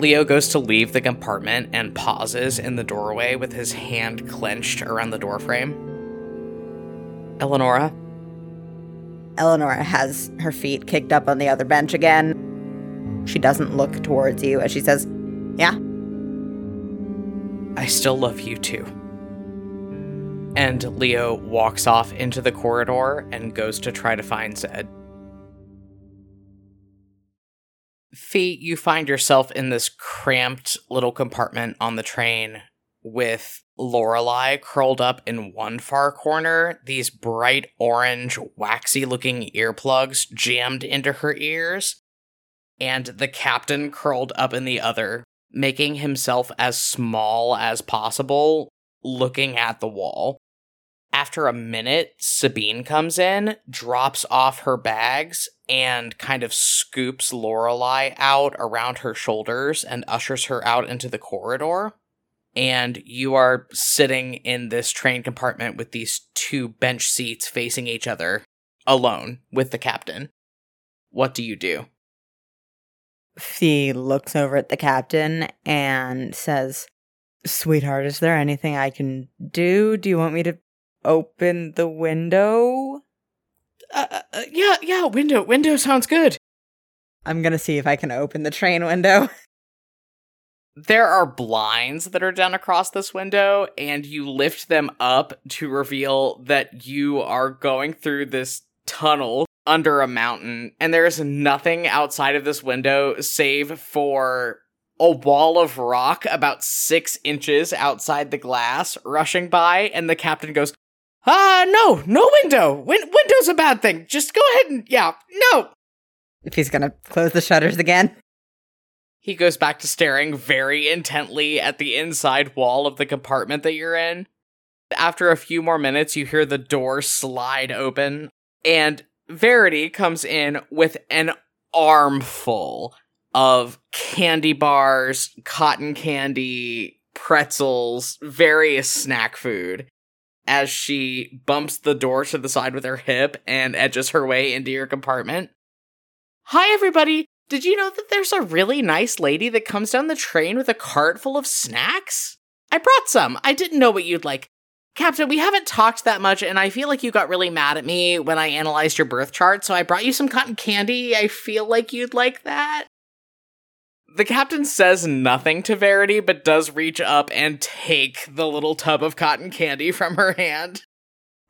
Leo goes to leave the compartment and pauses in the doorway with his hand clenched around the doorframe. Eleonora? Eleonora has her feet kicked up on the other bench again. She doesn't look towards you as she says, Yeah. I still love you too. And Leo walks off into the corridor and goes to try to find Zed. Fee, you find yourself in this cramped little compartment on the train with Lorelei curled up in one far corner, these bright orange, waxy looking earplugs jammed into her ears, and the captain curled up in the other, making himself as small as possible, looking at the wall. After a minute, Sabine comes in, drops off her bags, and kind of scoops Lorelei out around her shoulders and ushers her out into the corridor. And you are sitting in this train compartment with these two bench seats facing each other, alone with the captain. What do you do? Fee looks over at the captain and says, Sweetheart, is there anything I can do? Do you want me to open the window? Uh, uh, yeah, yeah, window, window sounds good. I'm gonna see if I can open the train window. there are blinds that are down across this window, and you lift them up to reveal that you are going through this tunnel under a mountain, and there is nothing outside of this window save for a wall of rock about six inches outside the glass rushing by, and the captain goes, Ah, uh, no, no window. Win- window's a bad thing. Just go ahead and, yeah, no. If he's gonna close the shutters again. He goes back to staring very intently at the inside wall of the compartment that you're in. After a few more minutes, you hear the door slide open, and Verity comes in with an armful of candy bars, cotton candy, pretzels, various snack food as she bumps the door to the side with her hip and edges her way into your compartment. Hi, everybody! Did you know that there's a really nice lady that comes down the train with a cart full of snacks? I brought some. I didn't know what you'd like. Captain, we haven't talked that much, and I feel like you got really mad at me when I analyzed your birth chart, so I brought you some cotton candy. I feel like you'd like that. The captain says nothing to Verity, but does reach up and take the little tub of cotton candy from her hand.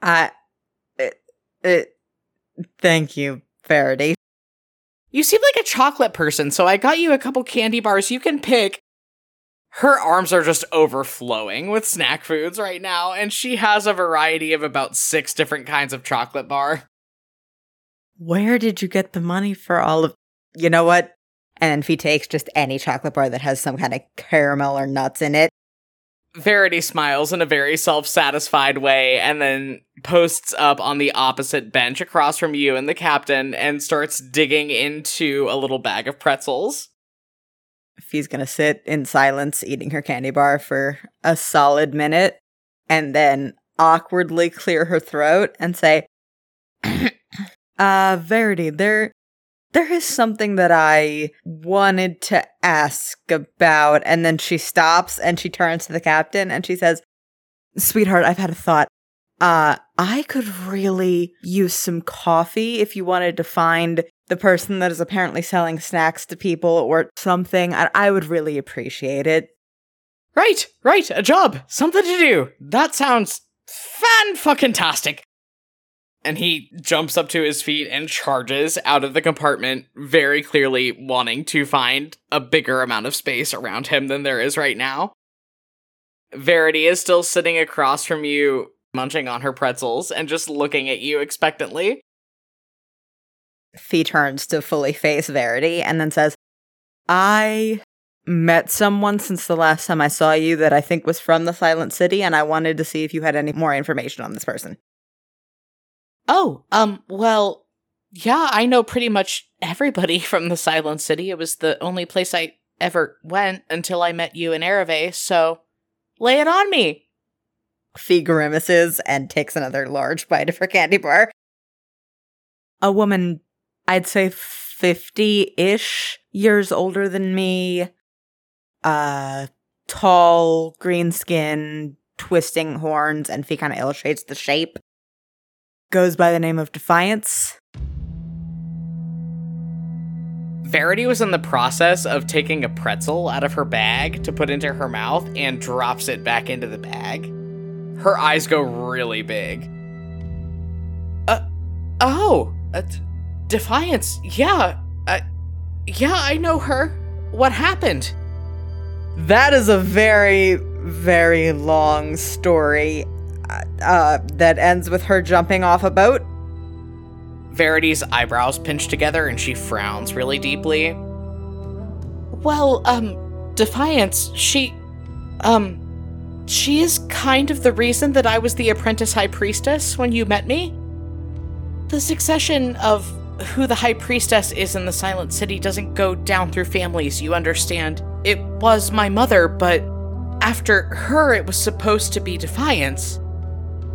I. It, it, thank you, Verity. You seem like a chocolate person, so I got you a couple candy bars you can pick. Her arms are just overflowing with snack foods right now, and she has a variety of about six different kinds of chocolate bar. Where did you get the money for all of. You know what? And if he takes just any chocolate bar that has some kind of caramel or nuts in it. Verity smiles in a very self satisfied way and then posts up on the opposite bench across from you and the captain and starts digging into a little bag of pretzels. Fee's gonna sit in silence eating her candy bar for a solid minute and then awkwardly clear her throat and say, Uh, Verity, there there is something that I wanted to ask about. And then she stops and she turns to the captain and she says, Sweetheart, I've had a thought. Uh, I could really use some coffee if you wanted to find the person that is apparently selling snacks to people or something. I, I would really appreciate it. Right, right, a job, something to do. That sounds fan fucking tastic and he jumps up to his feet and charges out of the compartment, very clearly wanting to find a bigger amount of space around him than there is right now. Verity is still sitting across from you, munching on her pretzels and just looking at you expectantly. Fee turns to fully face Verity and then says, I met someone since the last time I saw you that I think was from the Silent City, and I wanted to see if you had any more information on this person. Oh, um, well, yeah, I know pretty much everybody from the Silent City. It was the only place I ever went until I met you in Arave, so lay it on me. Fee grimaces and takes another large bite of her candy bar. A woman, I'd say 50 ish years older than me, uh, tall, green skin, twisting horns, and Fee kind of illustrates the shape goes by the name of Defiance. Verity was in the process of taking a pretzel out of her bag to put into her mouth and drops it back into the bag. Her eyes go really big. Uh, oh, uh, Defiance, yeah, uh, yeah, I know her. What happened? That is a very, very long story uh, that ends with her jumping off a boat. Verity's eyebrows pinch together and she frowns really deeply. Well, um, Defiance, she. Um, she is kind of the reason that I was the apprentice high priestess when you met me. The succession of who the high priestess is in the Silent City doesn't go down through families, you understand. It was my mother, but after her, it was supposed to be Defiance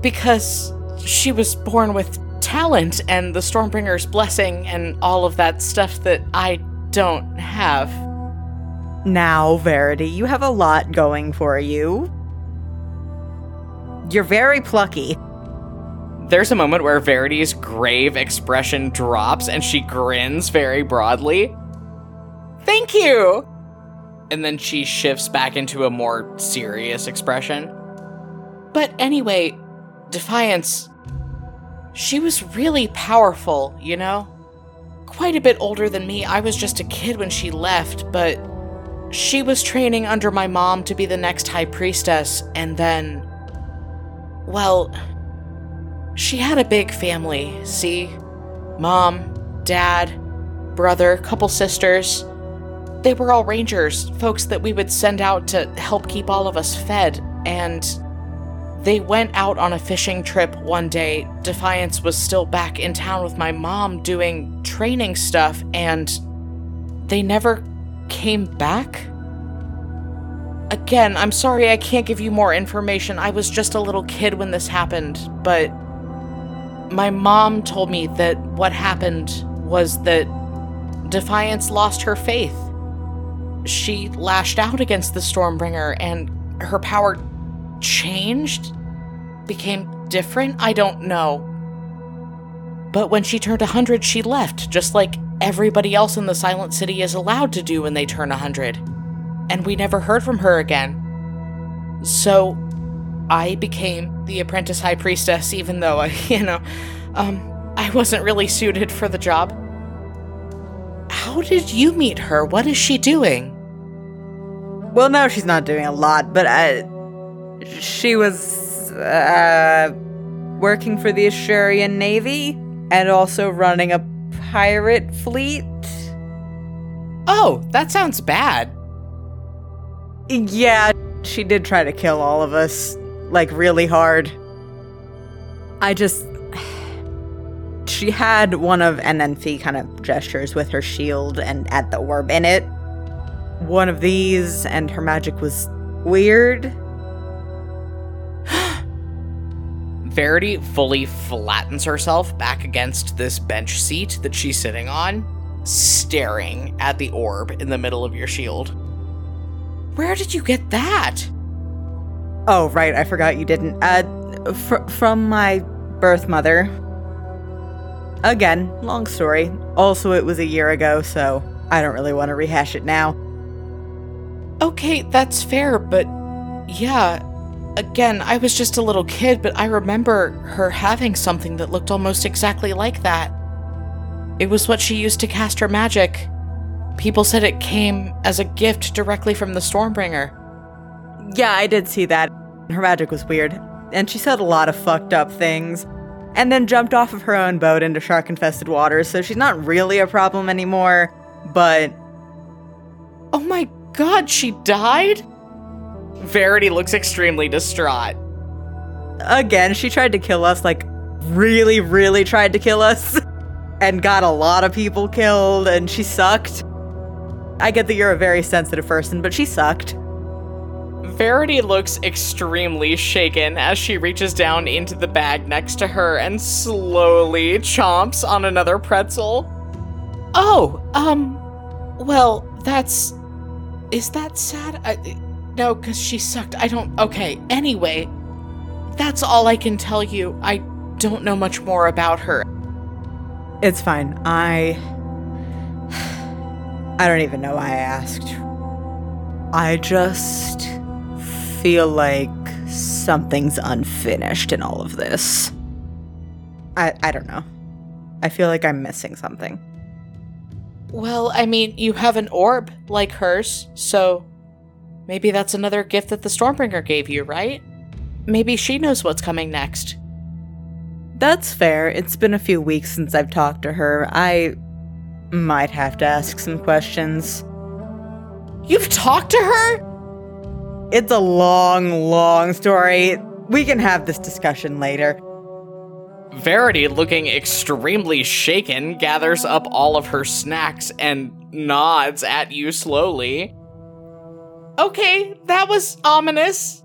because she was born with talent and the Stormbringer's blessing and all of that stuff that I don't have. Now, Verity, you have a lot going for you. You're very plucky. There's a moment where Verity's grave expression drops and she grins very broadly. Thank you! And then she shifts back into a more serious expression. But anyway, Defiance, she was really powerful, you know? Quite a bit older than me. I was just a kid when she left, but she was training under my mom to be the next high priestess, and then. Well, she had a big family, see? Mom, dad, brother, couple sisters. They were all rangers, folks that we would send out to help keep all of us fed, and they went out on a fishing trip one day. Defiance was still back in town with my mom doing training stuff, and they never came back? Again, I'm sorry I can't give you more information. I was just a little kid when this happened, but my mom told me that what happened was that Defiance lost her faith. She lashed out against the Stormbringer, and her power changed? became different? I don't know. But when she turned 100, she left, just like everybody else in the Silent City is allowed to do when they turn 100. And we never heard from her again. So I became the apprentice high priestess, even though I, you know, um, I wasn't really suited for the job. How did you meet her? What is she doing? Well, now she's not doing a lot, but uh, she was uh, working for the Ashurian Navy and also running a pirate fleet. Oh, that sounds bad. Yeah, she did try to kill all of us, like really hard. I just. She had one of Enenfi kind of gestures with her shield and at the orb in it. One of these, and her magic was weird. Verity fully flattens herself back against this bench seat that she's sitting on, staring at the orb in the middle of your shield. Where did you get that? Oh, right, I forgot you didn't. Uh, fr- from my birth mother. Again, long story. Also, it was a year ago, so I don't really want to rehash it now. Okay, that's fair, but yeah, again, I was just a little kid, but I remember her having something that looked almost exactly like that. It was what she used to cast her magic. People said it came as a gift directly from the Stormbringer. Yeah, I did see that. Her magic was weird, and she said a lot of fucked up things. And then jumped off of her own boat into shark infested waters, so she's not really a problem anymore, but. Oh my god, she died? Verity looks extremely distraught. Again, she tried to kill us, like, really, really tried to kill us, and got a lot of people killed, and she sucked. I get that you're a very sensitive person, but she sucked. Verity looks extremely shaken as she reaches down into the bag next to her and slowly chomps on another pretzel. Oh, um, well, that's. Is that sad? I, no, because she sucked. I don't. Okay, anyway, that's all I can tell you. I don't know much more about her. It's fine. I. I don't even know why I asked. I just feel like something's unfinished in all of this. I I don't know. I feel like I'm missing something. Well, I mean, you have an orb like hers, so maybe that's another gift that the Stormbringer gave you, right? Maybe she knows what's coming next. That's fair. It's been a few weeks since I've talked to her. I might have to ask some questions. You've talked to her? It's a long, long story. We can have this discussion later. Verity, looking extremely shaken, gathers up all of her snacks and nods at you slowly. Okay, that was ominous.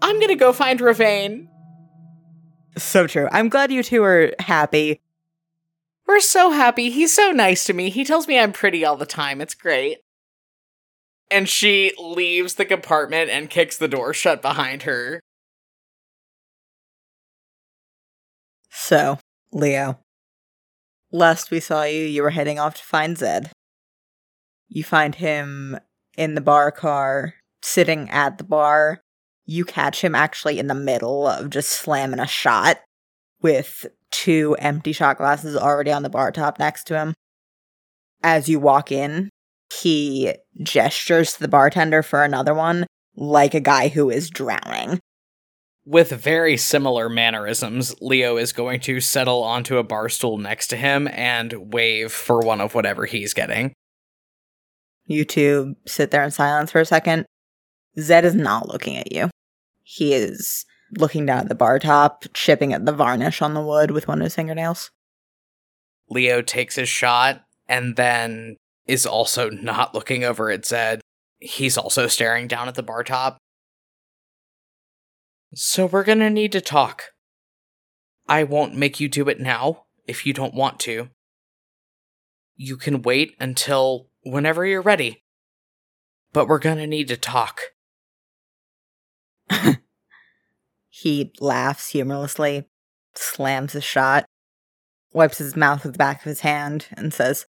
I'm gonna go find Ravain. So true. I'm glad you two are happy. We're so happy. He's so nice to me. He tells me I'm pretty all the time. It's great. And she leaves the compartment and kicks the door shut behind her. So, Leo, last we saw you, you were heading off to find Zed. You find him in the bar car, sitting at the bar. You catch him actually in the middle of just slamming a shot with two empty shot glasses already on the bar top next to him. As you walk in, he gestures to the bartender for another one, like a guy who is drowning. With very similar mannerisms, Leo is going to settle onto a bar stool next to him and wave for one of whatever he's getting. You two sit there in silence for a second. Zed is not looking at you. He is looking down at the bar top, chipping at the varnish on the wood with one of his fingernails. Leo takes his shot and then is also not looking over at Zed. He's also staring down at the bar top. So we're gonna need to talk. I won't make you do it now if you don't want to. You can wait until whenever you're ready. But we're gonna need to talk. He laughs humorlessly, slams his shot, wipes his mouth with the back of his hand, and says,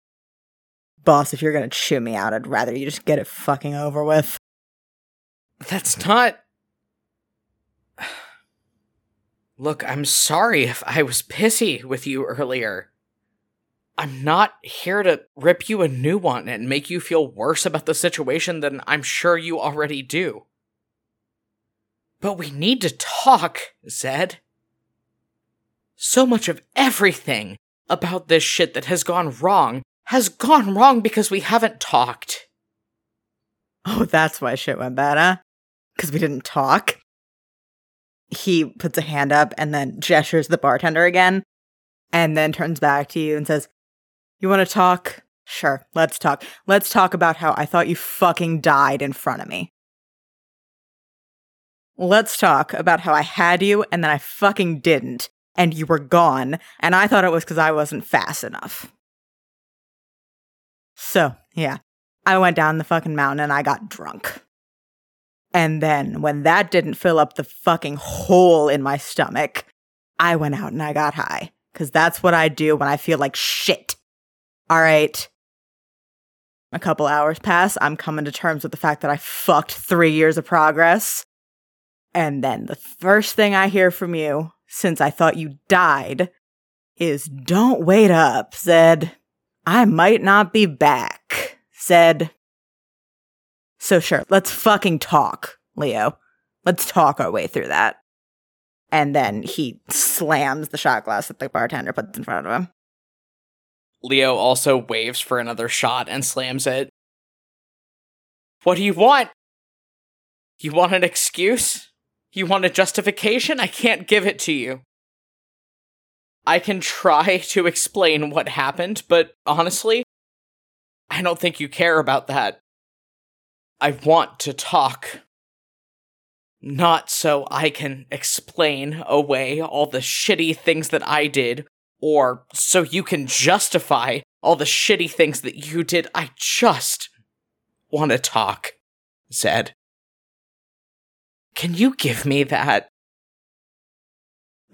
Boss, if you're gonna chew me out, I'd rather you just get it fucking over with. That's not. Look, I'm sorry if I was pissy with you earlier. I'm not here to rip you a new one and make you feel worse about the situation than I'm sure you already do. But we need to talk, Zed. So much of everything about this shit that has gone wrong has gone wrong because we haven't talked. Oh, that's why shit went bad, huh? Because we didn't talk. He puts a hand up and then gestures the bartender again, and then turns back to you and says, You want to talk? Sure, let's talk. Let's talk about how I thought you fucking died in front of me. Let's talk about how I had you and then I fucking didn't, and you were gone, and I thought it was because I wasn't fast enough. So, yeah, I went down the fucking mountain and I got drunk. And then when that didn't fill up the fucking hole in my stomach, I went out and I got high. Cause that's what I do when I feel like shit. All right. A couple hours pass. I'm coming to terms with the fact that I fucked three years of progress. And then the first thing I hear from you, since I thought you died, is don't wait up, Zed. I might not be back, Zed. So sure, let's fucking talk, Leo. Let's talk our way through that. And then he slams the shot glass that the bartender puts in front of him. Leo also waves for another shot and slams it. What do you want? You want an excuse? You want a justification? I can't give it to you. I can try to explain what happened, but honestly, I don't think you care about that. I want to talk. Not so I can explain away all the shitty things that I did, or so you can justify all the shitty things that you did. I just want to talk, Zed. Can you give me that?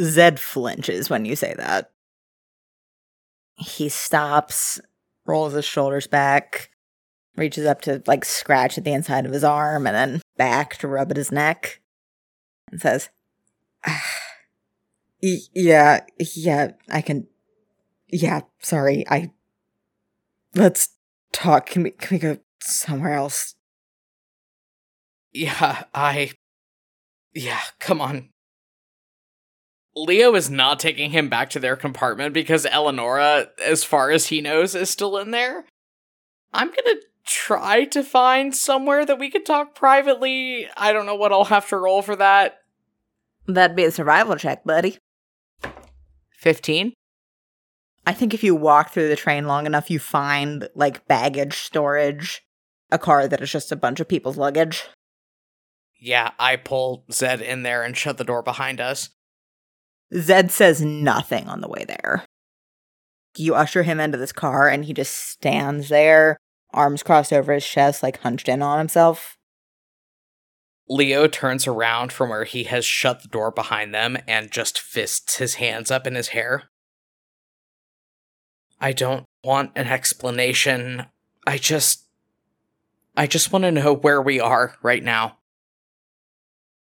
Zed flinches when you say that. He stops, rolls his shoulders back, reaches up to like scratch at the inside of his arm and then back to rub at his neck and says, ah, ah, Yeah, yeah, I can. Yeah, sorry, I. Let's talk. Can we, can we go somewhere else? Yeah, I. Yeah, come on. Leo is not taking him back to their compartment because Eleonora, as far as he knows, is still in there. I'm gonna try to find somewhere that we could talk privately. I don't know what I'll have to roll for that. That'd be a survival check, buddy. 15? I think if you walk through the train long enough, you find like baggage storage, a car that is just a bunch of people's luggage. Yeah, I pull Zed in there and shut the door behind us. Zed says nothing on the way there. You usher him into this car and he just stands there, arms crossed over his chest, like hunched in on himself. Leo turns around from where he has shut the door behind them and just fists his hands up in his hair. I don't want an explanation. I just. I just want to know where we are right now.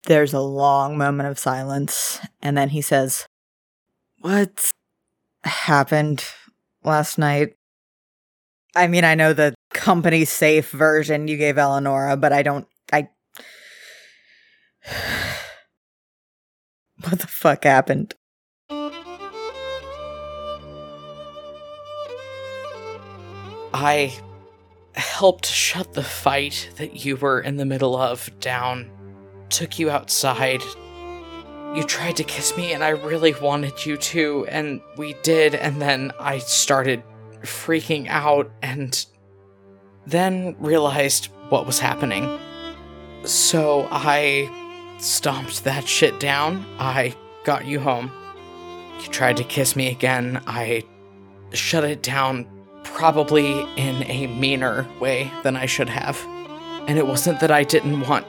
There's a long moment of silence, and then he says, What happened last night? I mean, I know the company safe version you gave Eleonora, but I don't. What the fuck happened? I helped shut the fight that you were in the middle of down, took you outside. You tried to kiss me, and I really wanted you to, and we did, and then I started freaking out and then realized what was happening. So I stomped that shit down. I got you home. You tried to kiss me again. I shut it down, probably in a meaner way than I should have. And it wasn't that I didn't want.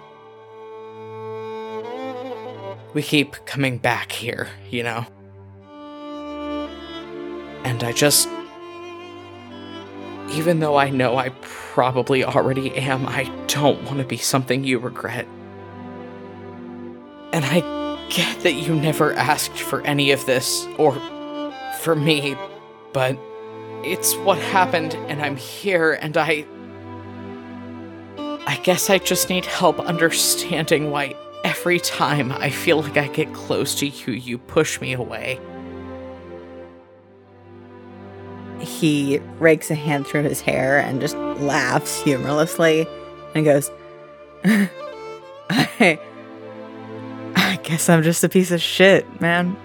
we keep coming back here, you know? And I just. Even though I know I probably already am, I don't want to be something you regret. And I get that you never asked for any of this, or for me, but it's what happened, and I'm here, and I. I guess I just need help understanding why every time I feel like I get close to you, you push me away. He rakes a hand through his hair and just laughs humorlessly and goes, I. I guess I'm just a piece of shit, man.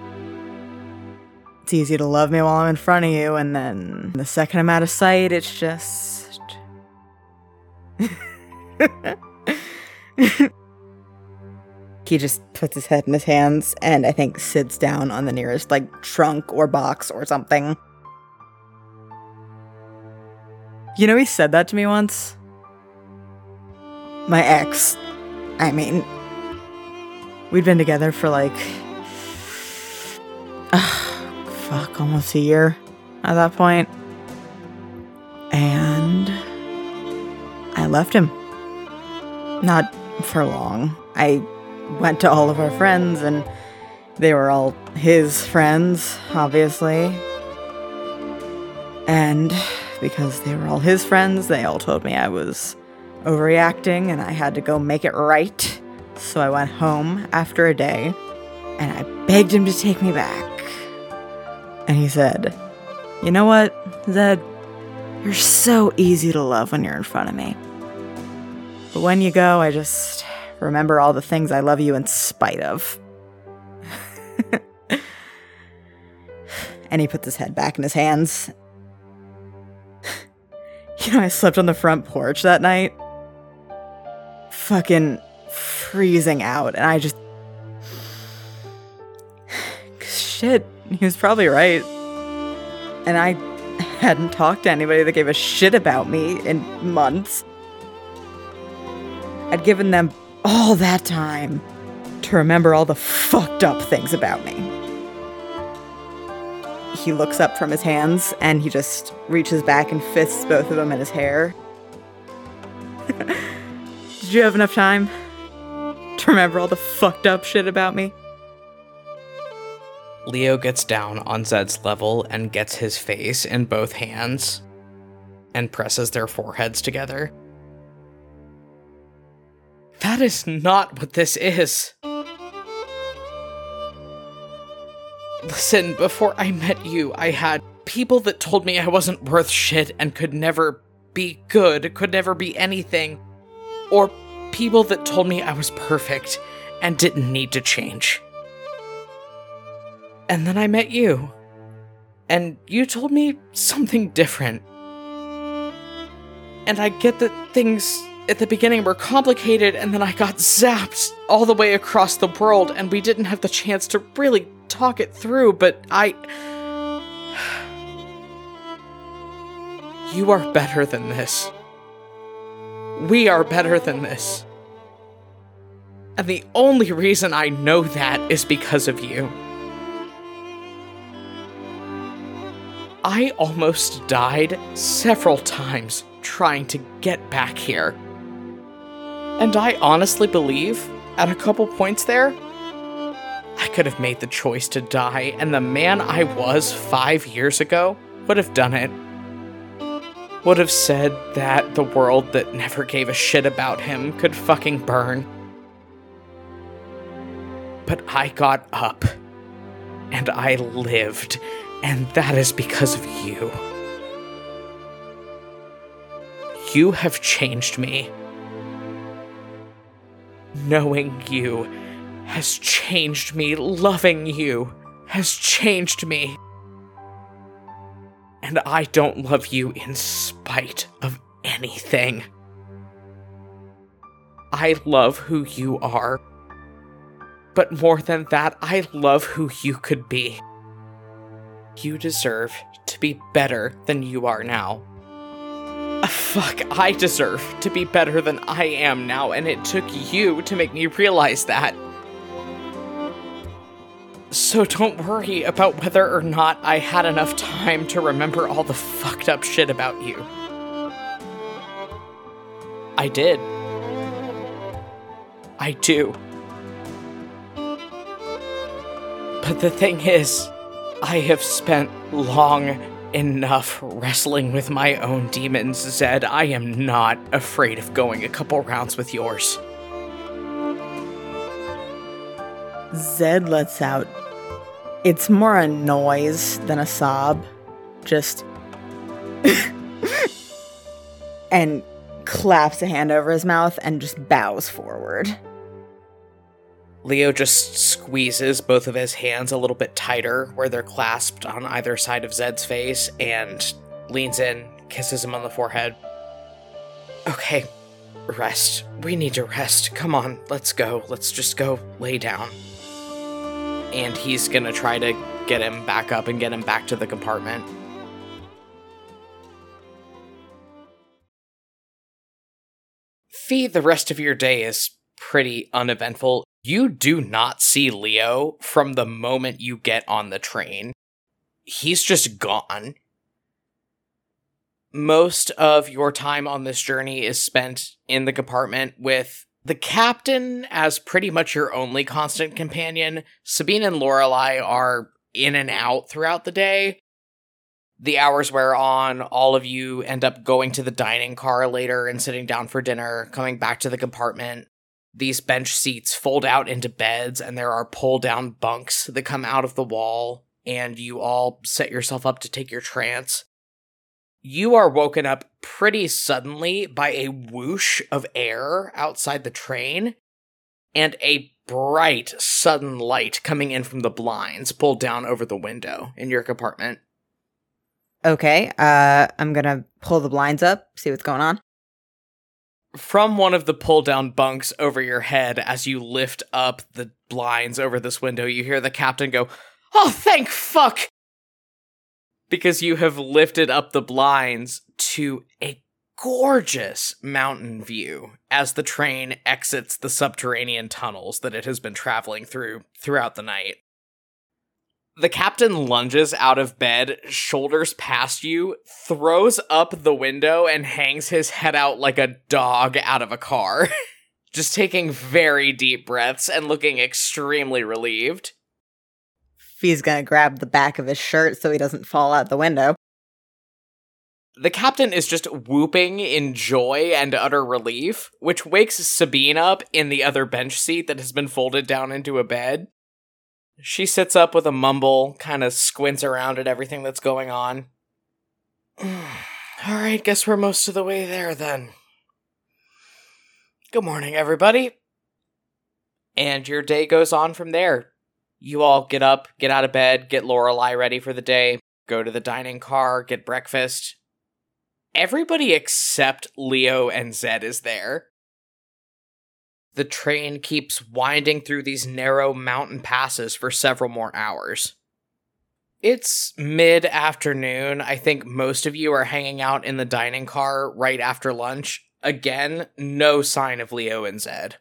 It's easy to love me while I'm in front of you, and then the second I'm out of sight, it's just. he just puts his head in his hands and I think sits down on the nearest, like, trunk or box or something. You know, he said that to me once. My ex. I mean, we'd been together for like. Uh, fuck, almost a year at that point. And. I left him. Not for long. I went to all of our friends, and they were all his friends, obviously. And because they were all his friends, they all told me I was overreacting and I had to go make it right. So I went home after a day and I begged him to take me back. And he said, You know what, Zed? You're so easy to love when you're in front of me. But when you go, I just remember all the things I love you in spite of. and he puts his head back in his hands. you know, I slept on the front porch that night. Fucking freezing out, and I just. Shit, he was probably right. And I hadn't talked to anybody that gave a shit about me in months. I'd given them all that time to remember all the fucked up things about me. He looks up from his hands and he just reaches back and fists both of them in his hair. Did you have enough time to remember all the fucked up shit about me? Leo gets down on Zed's level and gets his face in both hands and presses their foreheads together. That is not what this is. Listen, before I met you, I had people that told me I wasn't worth shit and could never be good, could never be anything. Or people that told me I was perfect and didn't need to change. And then I met you. And you told me something different. And I get that things at the beginning were complicated, and then I got zapped all the way across the world, and we didn't have the chance to really talk it through, but I. You are better than this. We are better than this. And the only reason I know that is because of you. I almost died several times trying to get back here. And I honestly believe, at a couple points there, I could have made the choice to die, and the man I was five years ago would have done it. Would have said that the world that never gave a shit about him could fucking burn. But I got up, and I lived, and that is because of you. You have changed me. Knowing you has changed me. Loving you has changed me. And I don't love you in spite of anything. I love who you are. But more than that, I love who you could be. You deserve to be better than you are now. Uh, fuck, I deserve to be better than I am now, and it took you to make me realize that. So don't worry about whether or not I had enough time to remember all the fucked up shit about you. I did. I do. But the thing is, I have spent long enough wrestling with my own demons, Zed. I am not afraid of going a couple rounds with yours. Zed lets out. It's more a noise than a sob. Just. and claps a hand over his mouth and just bows forward. Leo just squeezes both of his hands a little bit tighter where they're clasped on either side of Zed's face and leans in, kisses him on the forehead. Okay, rest. We need to rest. Come on, let's go. Let's just go lay down. And he's gonna try to get him back up and get him back to the compartment. Fee, the rest of your day is pretty uneventful. You do not see Leo from the moment you get on the train. He's just gone. Most of your time on this journey is spent in the compartment with the captain as pretty much your only constant companion. Sabine and Lorelei are in and out throughout the day. The hours wear on, all of you end up going to the dining car later and sitting down for dinner, coming back to the compartment, these bench seats fold out into beds, and there are pull down bunks that come out of the wall, and you all set yourself up to take your trance. You are woken up pretty suddenly by a whoosh of air outside the train and a bright, sudden light coming in from the blinds pulled down over the window in your compartment. Okay, uh, I'm gonna pull the blinds up, see what's going on from one of the pull down bunks over your head as you lift up the blinds over this window, you hear the captain go, Oh, thank fuck! Because you have lifted up the blinds to a gorgeous mountain view as the train exits the subterranean tunnels that it has been traveling through throughout the night. The captain lunges out of bed, shoulders past you, throws up the window, and hangs his head out like a dog out of a car. Just taking very deep breaths and looking extremely relieved. Fee's gonna grab the back of his shirt so he doesn't fall out the window. The captain is just whooping in joy and utter relief, which wakes Sabine up in the other bench seat that has been folded down into a bed. She sits up with a mumble, kind of squints around at everything that's going on. All right, guess we're most of the way there then. Good morning, everybody. And your day goes on from there. You all get up, get out of bed, get Lorelei ready for the day, go to the dining car, get breakfast. Everybody except Leo and Zed is there. The train keeps winding through these narrow mountain passes for several more hours. It's mid afternoon. I think most of you are hanging out in the dining car right after lunch. Again, no sign of Leo and Zed.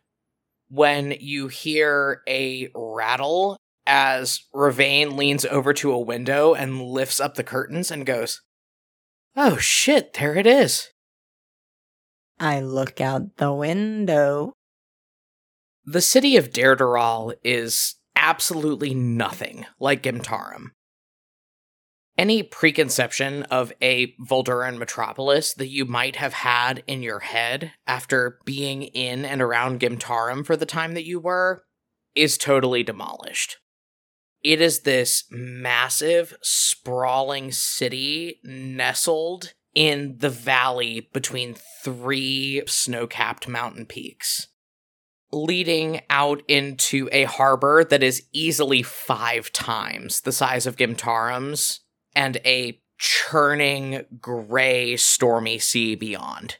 When you hear a rattle as Ravain leans over to a window and lifts up the curtains and goes, Oh shit, there it is. I look out the window. The city of Derderol is absolutely nothing like Gimtarum. Any preconception of a Volduran metropolis that you might have had in your head after being in and around Gimtarum for the time that you were is totally demolished. It is this massive, sprawling city nestled in the valley between three snow capped mountain peaks leading out into a harbor that is easily five times the size of Gimtarum's and a churning, gray, stormy sea beyond.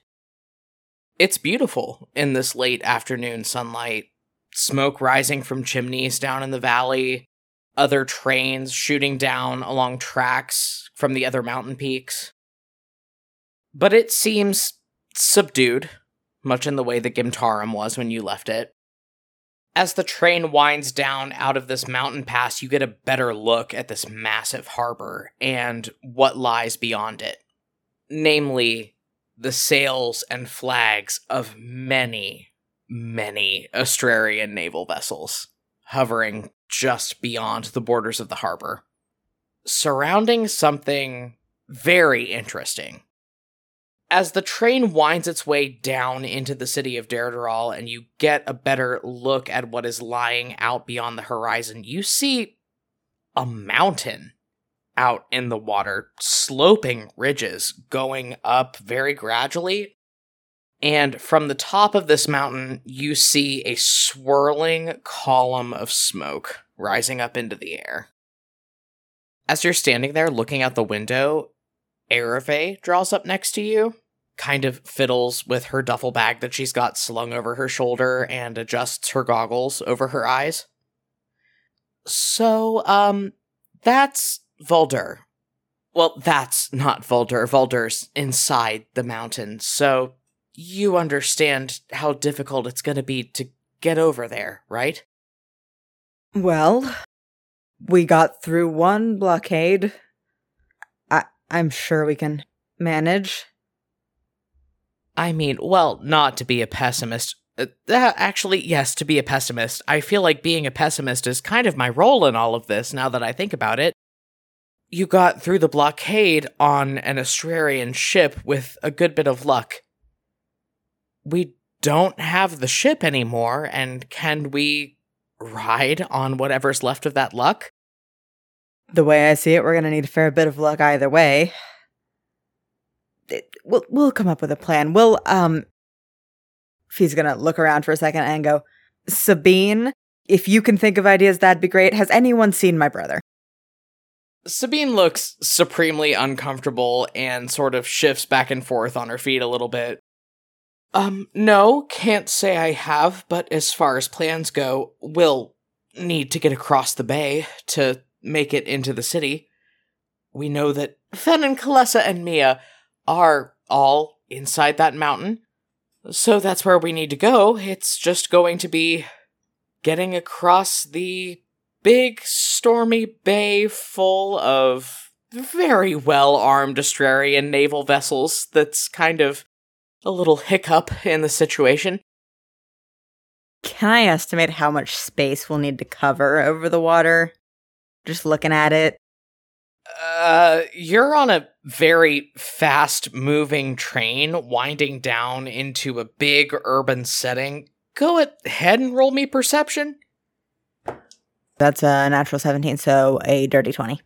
It's beautiful in this late afternoon sunlight. Smoke rising from chimneys down in the valley, other trains shooting down along tracks from the other mountain peaks. But it seems subdued much in the way that Gimtarum was when you left it. As the train winds down out of this mountain pass, you get a better look at this massive harbor and what lies beyond it. Namely, the sails and flags of many, many Astrarian naval vessels hovering just beyond the borders of the harbor, surrounding something very interesting. As the train winds its way down into the city of Derderol and you get a better look at what is lying out beyond the horizon, you see a mountain out in the water, sloping ridges going up very gradually. And from the top of this mountain, you see a swirling column of smoke rising up into the air. As you're standing there looking out the window, Ereve draws up next to you, kind of fiddles with her duffel bag that she's got slung over her shoulder and adjusts her goggles over her eyes. So, um, that's Voldur. Well, that's not Voldur. Voldur's inside the mountain, so you understand how difficult it's gonna be to get over there, right? Well, we got through one blockade. I I'm sure we can manage. I mean, well, not to be a pessimist. Uh, actually, yes, to be a pessimist. I feel like being a pessimist is kind of my role in all of this now that I think about it. You got through the blockade on an Astrarian ship with a good bit of luck. We don't have the ship anymore, and can we ride on whatever's left of that luck? The way I see it, we're going to need a fair bit of luck either way it, we'll we'll come up with a plan. We'll um He's gonna look around for a second and go, Sabine, if you can think of ideas, that'd be great. Has anyone seen my brother? Sabine looks supremely uncomfortable and sort of shifts back and forth on her feet a little bit. Um, no, can't say I have, but as far as plans go, we'll need to get across the bay to make it into the city. We know that Fen and Kalessa and Mia are all inside that mountain. So that's where we need to go. It's just going to be getting across the big stormy bay full of very well armed Astrarian naval vessels that's kind of a little hiccup in the situation. Can I estimate how much space we'll need to cover over the water? Just looking at it. Uh, you're on a very fast moving train winding down into a big urban setting. Go ahead and roll me perception. That's a natural 17, so a dirty 20.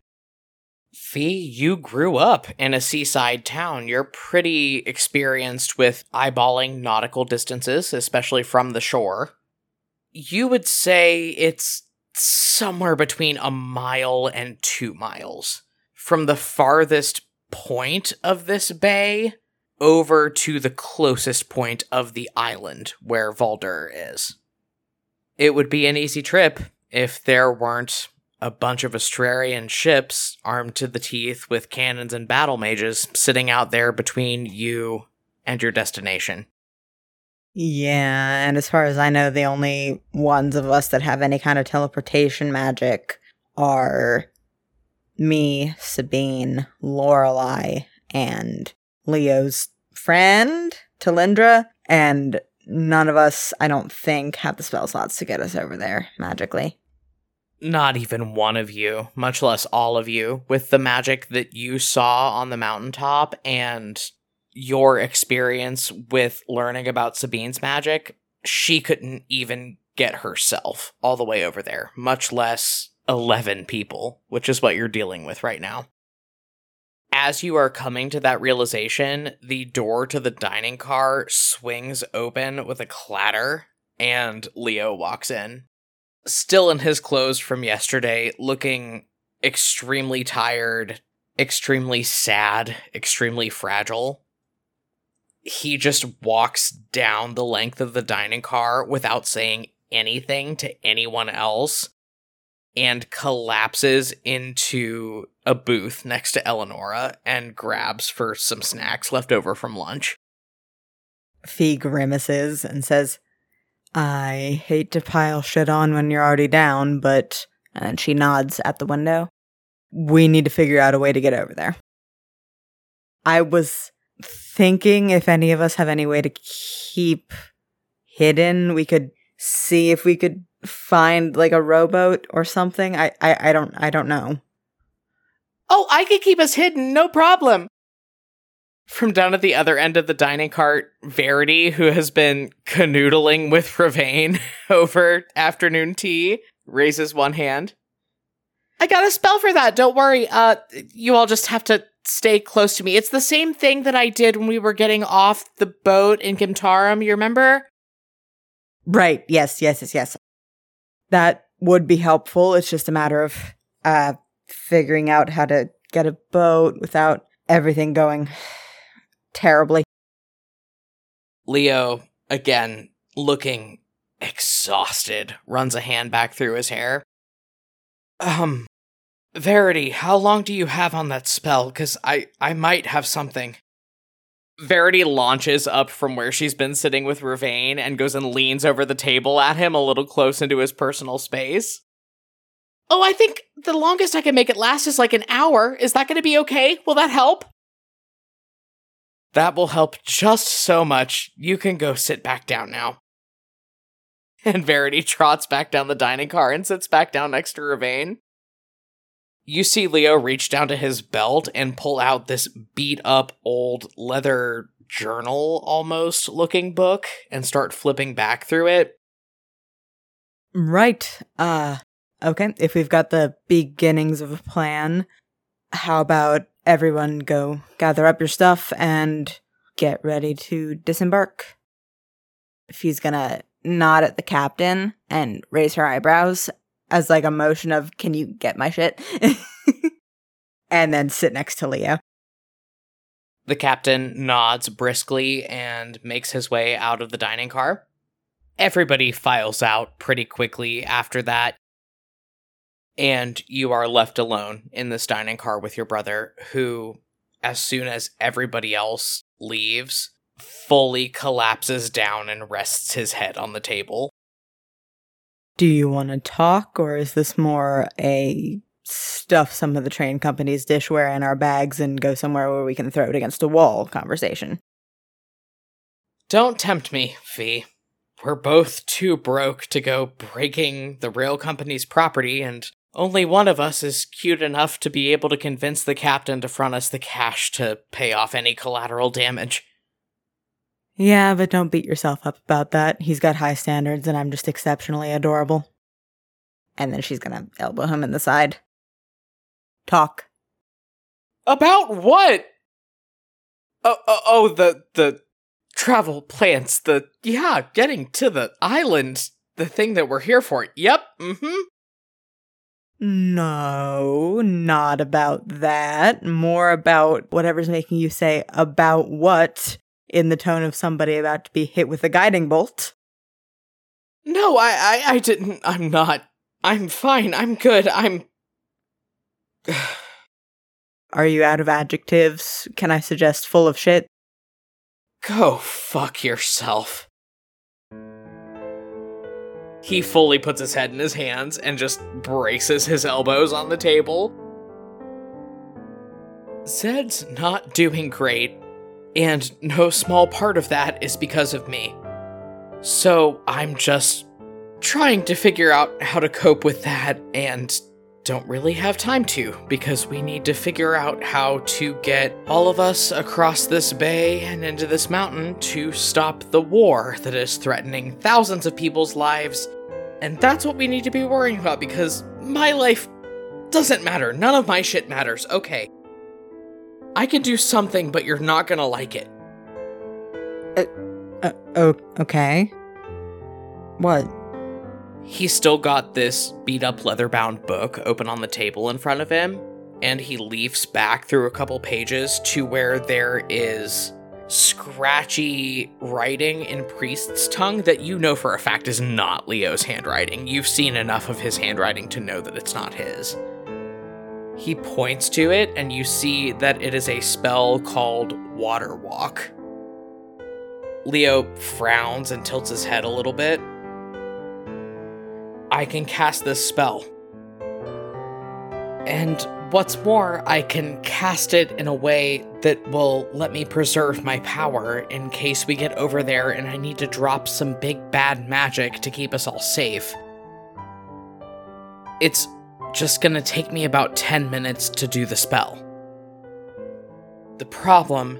Fee, you grew up in a seaside town. You're pretty experienced with eyeballing nautical distances, especially from the shore. You would say it's somewhere between a mile and two miles from the farthest point of this bay over to the closest point of the island where Voldur is. It would be an easy trip if there weren't a bunch of Astrarian ships armed to the teeth with cannons and battle mages sitting out there between you and your destination. Yeah, and as far as I know, the only ones of us that have any kind of teleportation magic are me, Sabine, Lorelei, and Leo's friend, Talindra, and none of us, I don't think, have the spell slots to get us over there magically. Not even one of you, much less all of you, with the magic that you saw on the mountaintop and your experience with learning about Sabine's magic, she couldn't even get herself all the way over there, much less 11 people, which is what you're dealing with right now. As you are coming to that realization, the door to the dining car swings open with a clatter, and Leo walks in. Still in his clothes from yesterday, looking extremely tired, extremely sad, extremely fragile. He just walks down the length of the dining car without saying anything to anyone else and collapses into a booth next to Eleonora and grabs for some snacks left over from lunch. Fee grimaces and says, I hate to pile shit on when you're already down, but. And she nods at the window. We need to figure out a way to get over there. I was thinking if any of us have any way to keep hidden, we could see if we could find like a rowboat or something. I, I, I don't I don't know. Oh, I could keep us hidden, no problem. From down at the other end of the dining cart, Verity, who has been canoodling with Ravain over afternoon tea, raises one hand. I got a spell for that. Don't worry. Uh, you all just have to stay close to me. It's the same thing that I did when we were getting off the boat in Gimtarum. You remember? Right. Yes. Yes. Yes. Yes. That would be helpful. It's just a matter of uh figuring out how to get a boat without everything going terribly. Leo, again, looking exhausted, runs a hand back through his hair. Um, Verity, how long do you have on that spell? Because I, I might have something. Verity launches up from where she's been sitting with Ravain and goes and leans over the table at him a little close into his personal space. Oh, I think the longest I can make it last is like an hour. Is that going to be okay? Will that help? That will help just so much. You can go sit back down now. And Verity trots back down the dining car and sits back down next to Ravain. You see Leo reach down to his belt and pull out this beat up old leather journal almost looking book and start flipping back through it. Right. Uh okay, if we've got the beginnings of a plan, how about everyone go gather up your stuff and get ready to disembark? She's gonna nod at the captain and raise her eyebrows as like a motion of can you get my shit? And then sit next to leo. The captain nods briskly and makes his way out of the dining car. Everybody files out pretty quickly after that and you are left alone in this dining car with your brother who as soon as everybody else leaves fully collapses down and rests his head on the table do you want to talk, or is this more a stuff some of the train companies' dishware in our bags and go somewhere where we can throw it against a wall conversation? Don't tempt me, Fee. We're both too broke to go breaking the rail company's property, and only one of us is cute enough to be able to convince the captain to front us the cash to pay off any collateral damage. Yeah, but don't beat yourself up about that. He's got high standards and I'm just exceptionally adorable. And then she's gonna elbow him in the side. Talk. About what? Oh, oh, oh the, the travel plans, the, yeah, getting to the island, the thing that we're here for. Yep, mm hmm. No, not about that. More about whatever's making you say about what in the tone of somebody about to be hit with a guiding bolt. No, I, I, I didn't. I'm not. I'm fine. I'm good. I'm. Are you out of adjectives? Can I suggest full of shit? Go fuck yourself. He fully puts his head in his hands and just braces his elbows on the table. Zed's not doing great, and no small part of that is because of me. So I'm just trying to figure out how to cope with that and don't really have time to because we need to figure out how to get all of us across this bay and into this mountain to stop the war that is threatening thousands of people's lives. And that's what we need to be worrying about because my life doesn't matter. None of my shit matters. Okay. I can do something, but you're not gonna like it. Uh, uh, okay. What? He's still got this beat up leather bound book open on the table in front of him, and he leafs back through a couple pages to where there is scratchy writing in Priest's tongue that you know for a fact is not Leo's handwriting. You've seen enough of his handwriting to know that it's not his. He points to it, and you see that it is a spell called Water Walk. Leo frowns and tilts his head a little bit. I can cast this spell. And what's more, I can cast it in a way that will let me preserve my power in case we get over there and I need to drop some big bad magic to keep us all safe. It's just gonna take me about 10 minutes to do the spell. The problem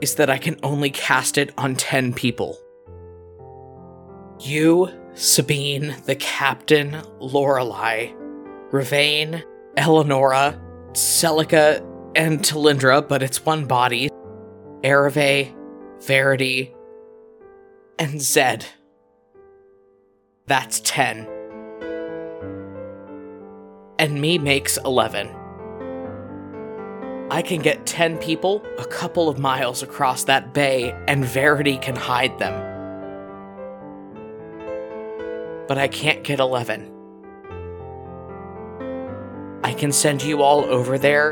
is that I can only cast it on 10 people. You, Sabine, the captain, Lorelei, Ravain, Eleonora, Celica, and Talindra, but it's one body, Ereve, Verity, and Zed. That's 10. And me makes 11. I can get 10 people a couple of miles across that bay, and Verity can hide them. But I can't get 11. I can send you all over there,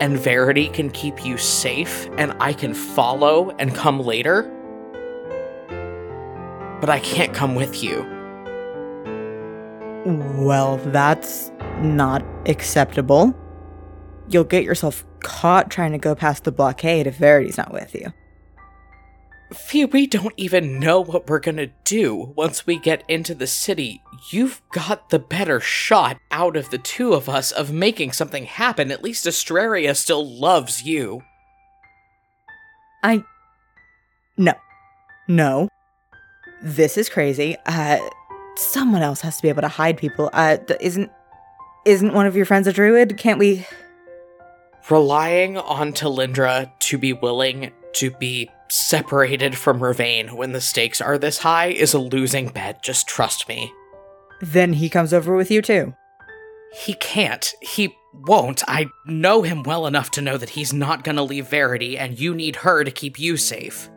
and Verity can keep you safe, and I can follow and come later. But I can't come with you. Well, that's not acceptable. You'll get yourself caught trying to go past the blockade if Verity's not with you. Fee, we don't even know what we're gonna do once we get into the city. You've got the better shot out of the two of us of making something happen. At least Astraria still loves you. I. No. No. This is crazy. Uh, someone else has to be able to hide people. Uh, th- isn't. Isn't one of your friends a druid? Can't we. Relying on Talindra to be willing to be separated from Ravain when the stakes are this high is a losing bet, just trust me. Then he comes over with you too. He can't. He won't. I know him well enough to know that he's not gonna leave Verity, and you need her to keep you safe.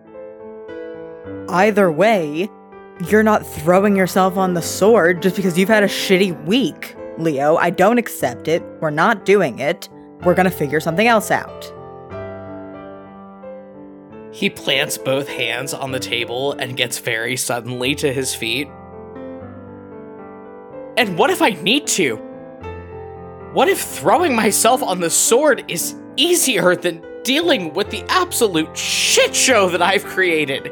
Either way, you're not throwing yourself on the sword just because you've had a shitty week, Leo. I don't accept it. We're not doing it. We're gonna figure something else out. He plants both hands on the table and gets very suddenly to his feet. And what if I need to? What if throwing myself on the sword is easier than dealing with the absolute shit show that I've created?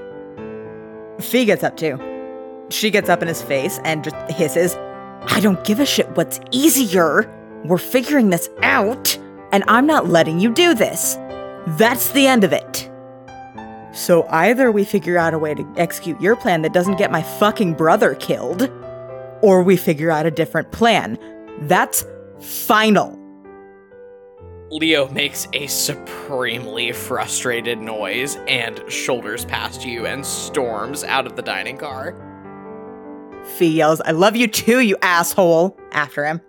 Fee gets up too. She gets up in his face and just hisses, I don't give a shit what's easier. We're figuring this out, and I'm not letting you do this. That's the end of it. So either we figure out a way to execute your plan that doesn't get my fucking brother killed, or we figure out a different plan. That's final. Leo makes a supremely frustrated noise and shoulders past you and storms out of the dining car. Fee yells, I love you too, you asshole, after him.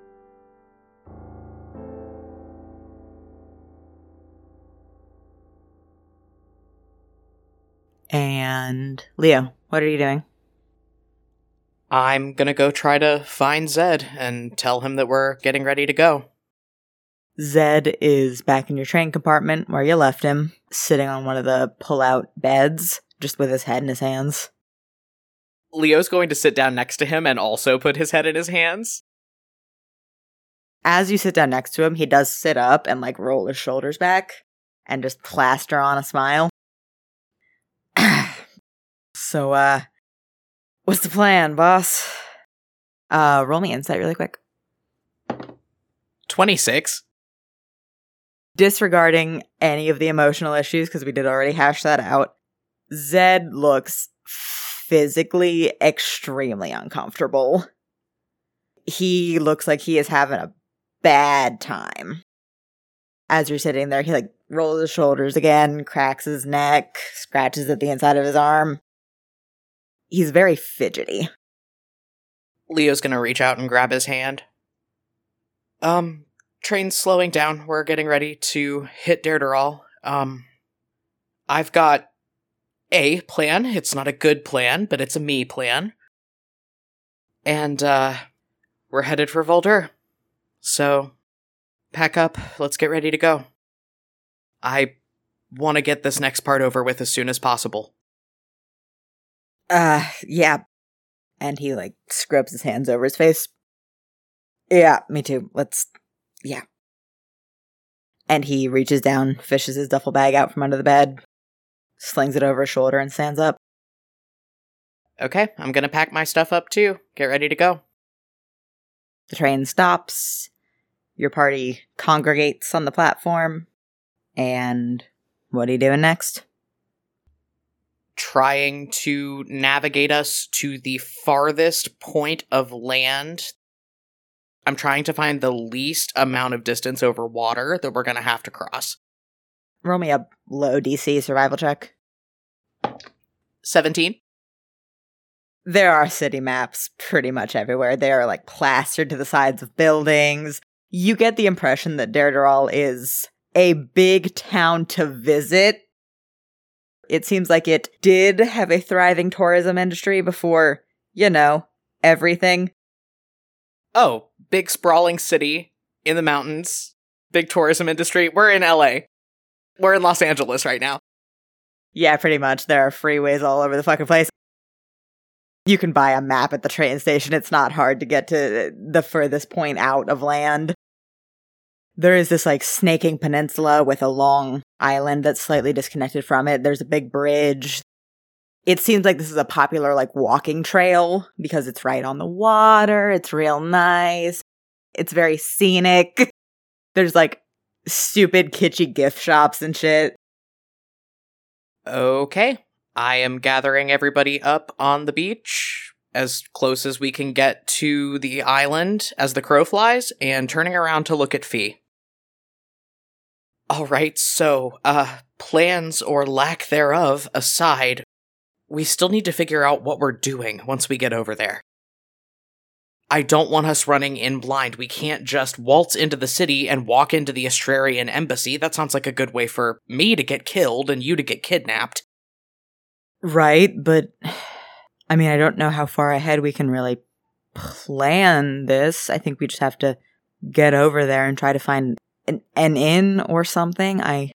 And Leo, what are you doing? I'm gonna go try to find Zed and tell him that we're getting ready to go. Zed is back in your train compartment where you left him, sitting on one of the pull out beds, just with his head in his hands. Leo's going to sit down next to him and also put his head in his hands. As you sit down next to him, he does sit up and like roll his shoulders back and just plaster on a smile. so, uh, what's the plan, boss? Uh, roll me insight really quick. 26. Disregarding any of the emotional issues, because we did already hash that out, Zed looks physically extremely uncomfortable. He looks like he is having a bad time. As you're sitting there, he like rolls his shoulders again, cracks his neck, scratches at the inside of his arm. He's very fidgety. Leo's gonna reach out and grab his hand. Um, train's slowing down. We're getting ready to hit Derderol. Um, I've got a plan. It's not a good plan, but it's a me plan. And, uh, we're headed for Voldur. So, pack up. Let's get ready to go. I want to get this next part over with as soon as possible. Uh, yeah. And he like scrubs his hands over his face. Yeah, me too. Let's. Yeah. And he reaches down, fishes his duffel bag out from under the bed, slings it over his shoulder, and stands up. Okay, I'm gonna pack my stuff up too. Get ready to go. The train stops. Your party congregates on the platform. And what are you doing next? Trying to navigate us to the farthest point of land. I'm trying to find the least amount of distance over water that we're gonna have to cross. Roll me a low DC survival check. 17. There are city maps pretty much everywhere. They are like plastered to the sides of buildings. You get the impression that Derderol is a big town to visit. It seems like it did have a thriving tourism industry before, you know, everything. Oh, big sprawling city in the mountains, big tourism industry. We're in LA. We're in Los Angeles right now. Yeah, pretty much. There are freeways all over the fucking place. You can buy a map at the train station. It's not hard to get to the furthest point out of land. There is this like snaking peninsula with a long island that's slightly disconnected from it. There's a big bridge. It seems like this is a popular like walking trail because it's right on the water. It's real nice. It's very scenic. There's like stupid kitschy gift shops and shit. Okay. I am gathering everybody up on the beach as close as we can get to the island as the crow flies and turning around to look at Fee. All right, so, uh, plans or lack thereof aside, we still need to figure out what we're doing once we get over there. I don't want us running in blind. We can't just waltz into the city and walk into the Astrarian embassy. That sounds like a good way for me to get killed and you to get kidnapped. Right, but I mean, I don't know how far ahead we can really plan this. I think we just have to get over there and try to find an, an inn or something. I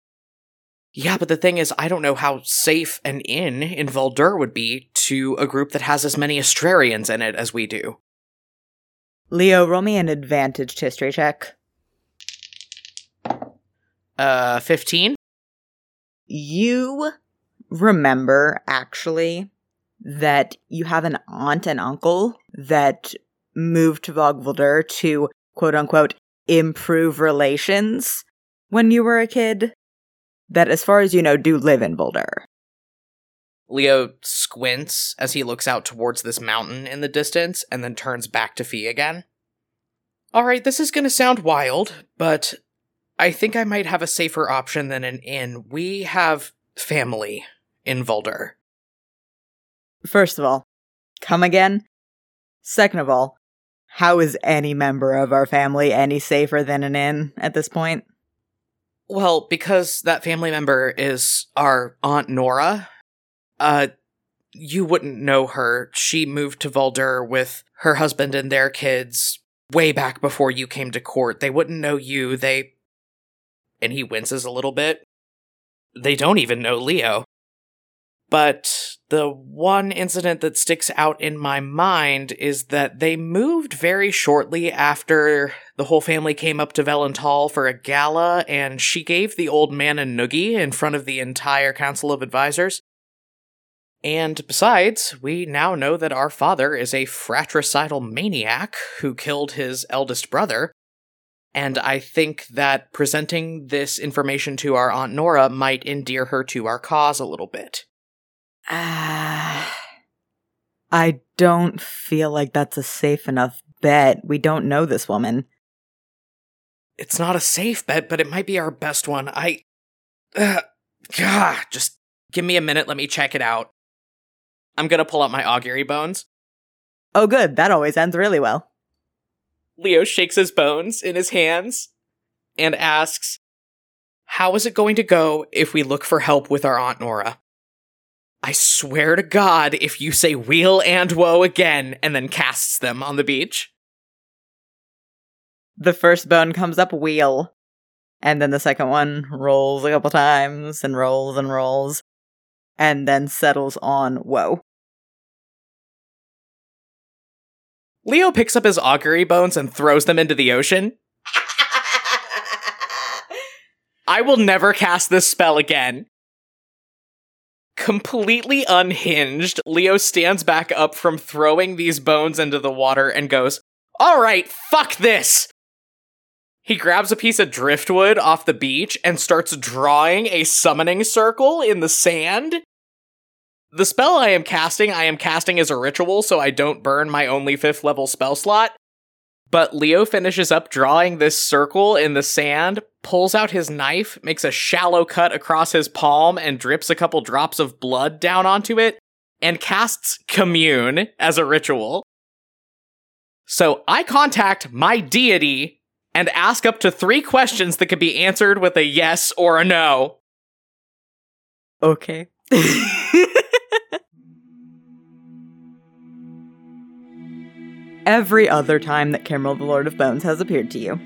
Yeah, but the thing is, I don't know how safe an inn in Voldur would be to a group that has as many Astrarians in it as we do. Leo, roll me an advantage history check. Uh, 15? You remember actually that you have an aunt and uncle that moved to Vogveldur to quote unquote improve relations when you were a kid that as far as you know do live in Voldur. Leo squints as he looks out towards this mountain in the distance and then turns back to Fee again. All right, this is going to sound wild, but I think I might have a safer option than an inn. We have family in Voldur. First of all, come again. Second of all, how is any member of our family any safer than an inn at this point? Well, because that family member is our Aunt Nora. Uh, you wouldn't know her. She moved to Voldur with her husband and their kids way back before you came to court. They wouldn't know you. They. And he winces a little bit. They don't even know Leo. But the one incident that sticks out in my mind is that they moved very shortly after the whole family came up to Velental for a gala, and she gave the old man a noogie in front of the entire Council of Advisors. And besides, we now know that our father is a fratricidal maniac who killed his eldest brother. And I think that presenting this information to our Aunt Nora might endear her to our cause a little bit. Ah. I don't feel like that's a safe enough bet. We don't know this woman. It's not a safe bet, but it might be our best one. I. Uh, gah, just give me a minute, let me check it out. I'm gonna pull out my augury bones. Oh, good. That always ends really well. Leo shakes his bones in his hands and asks, How is it going to go if we look for help with our Aunt Nora? I swear to God, if you say wheel and woe again and then casts them on the beach. The first bone comes up wheel, and then the second one rolls a couple times and rolls and rolls, and then settles on woe. Leo picks up his augury bones and throws them into the ocean. I will never cast this spell again. Completely unhinged, Leo stands back up from throwing these bones into the water and goes, All right, fuck this! He grabs a piece of driftwood off the beach and starts drawing a summoning circle in the sand. The spell I am casting, I am casting as a ritual, so I don't burn my only fifth level spell slot. But Leo finishes up drawing this circle in the sand, pulls out his knife, makes a shallow cut across his palm, and drips a couple drops of blood down onto it, and casts Commune as a ritual. So I contact my deity and ask up to three questions that can be answered with a yes or a no. Okay. Every other time that Kimrel, the Lord of Bones, has appeared to you,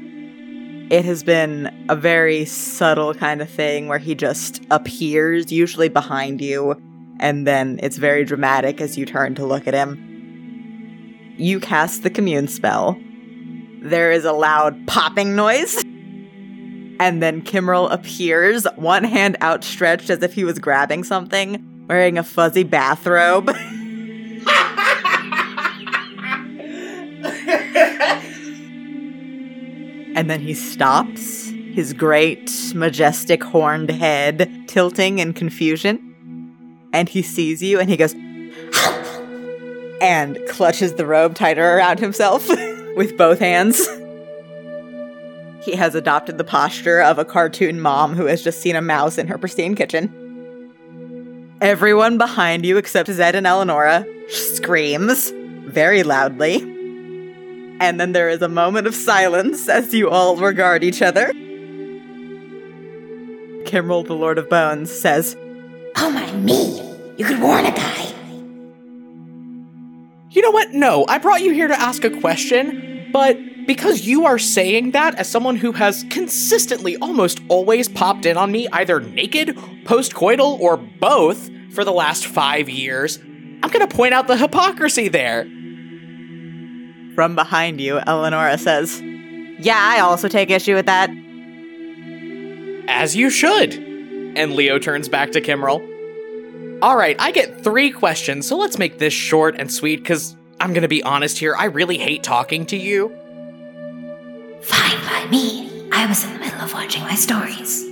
it has been a very subtle kind of thing where he just appears, usually behind you, and then it's very dramatic as you turn to look at him. You cast the commune spell. There is a loud popping noise. And then Kimrel appears, one hand outstretched as if he was grabbing something, wearing a fuzzy bathrobe. and then he stops, his great, majestic horned head tilting in confusion. And he sees you and he goes, and clutches the robe tighter around himself with both hands. He has adopted the posture of a cartoon mom who has just seen a mouse in her pristine kitchen. Everyone behind you, except Zed and Eleonora, screams very loudly. And then there is a moment of silence as you all regard each other. Kimrel, the Lord of Bones, says, Oh my me! You could warn a guy. You know what? No, I brought you here to ask a question, but because you are saying that as someone who has consistently almost always popped in on me either naked, post-coital, or both for the last five years, I'm gonna point out the hypocrisy there. From behind you, Eleonora says, Yeah, I also take issue with that. As you should. And Leo turns back to Kimrel. All right, I get three questions, so let's make this short and sweet because I'm gonna be honest here, I really hate talking to you. Fine by me. I was in the middle of watching my stories.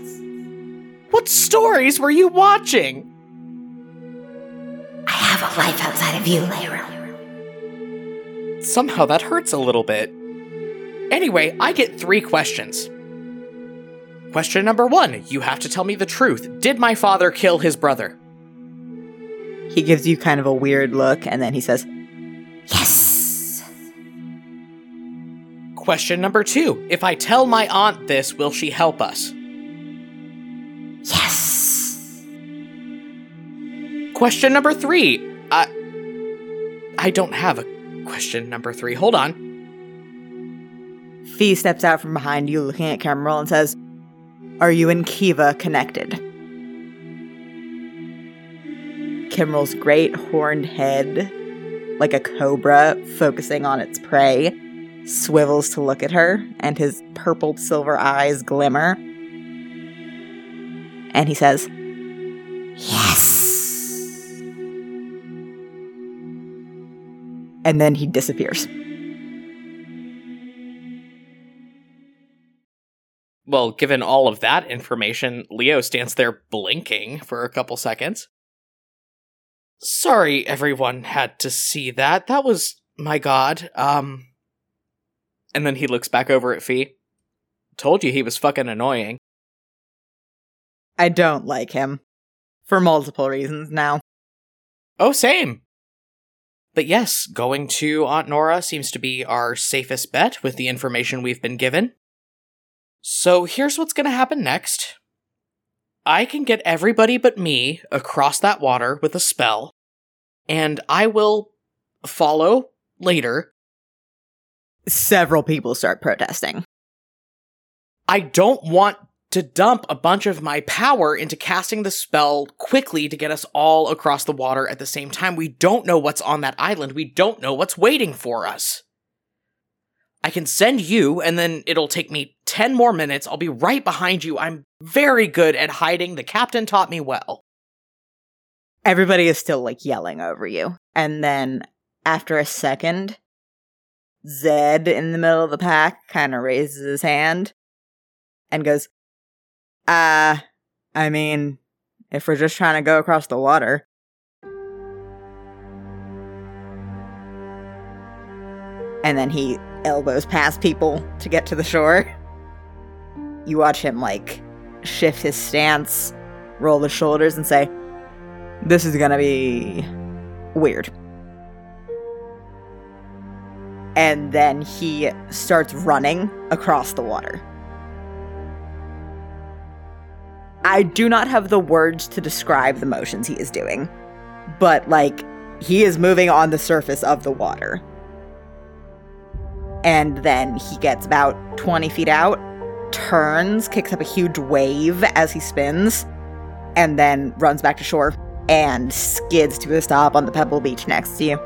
What stories were you watching? I have a life outside of you, Lyra. Somehow that hurts a little bit. Anyway, I get three questions. Question number one You have to tell me the truth. Did my father kill his brother? He gives you kind of a weird look and then he says, Yes. Question number two If I tell my aunt this, will she help us? Yes. Question number three. I. I don't have a question number three. Hold on. Fee steps out from behind you looking at Kimrel and says, Are you and Kiva connected? Kimrel's great horned head, like a cobra focusing on its prey, swivels to look at her, and his purple silver eyes glimmer. And he says, Yes. And then he disappears. Well, given all of that information, Leo stands there blinking for a couple seconds. Sorry everyone had to see that. That was my god. Um and then he looks back over at Fee. Told you he was fucking annoying. I don't like him. For multiple reasons now. Oh, same. But yes, going to Aunt Nora seems to be our safest bet with the information we've been given. So here's what's gonna happen next. I can get everybody but me across that water with a spell, and I will follow later. Several people start protesting. I don't want to dump a bunch of my power into casting the spell quickly to get us all across the water at the same time. We don't know what's on that island. We don't know what's waiting for us. I can send you, and then it'll take me 10 more minutes. I'll be right behind you. I'm very good at hiding. The captain taught me well. Everybody is still like yelling over you. And then after a second, Zed in the middle of the pack kind of raises his hand and goes, Uh, I mean, if we're just trying to go across the water. And then he elbows past people to get to the shore. You watch him like shift his stance, roll the shoulders, and say, This is gonna be weird. And then he starts running across the water. I do not have the words to describe the motions he is doing, but like he is moving on the surface of the water. And then he gets about 20 feet out, turns, kicks up a huge wave as he spins, and then runs back to shore and skids to a stop on the pebble beach next to you.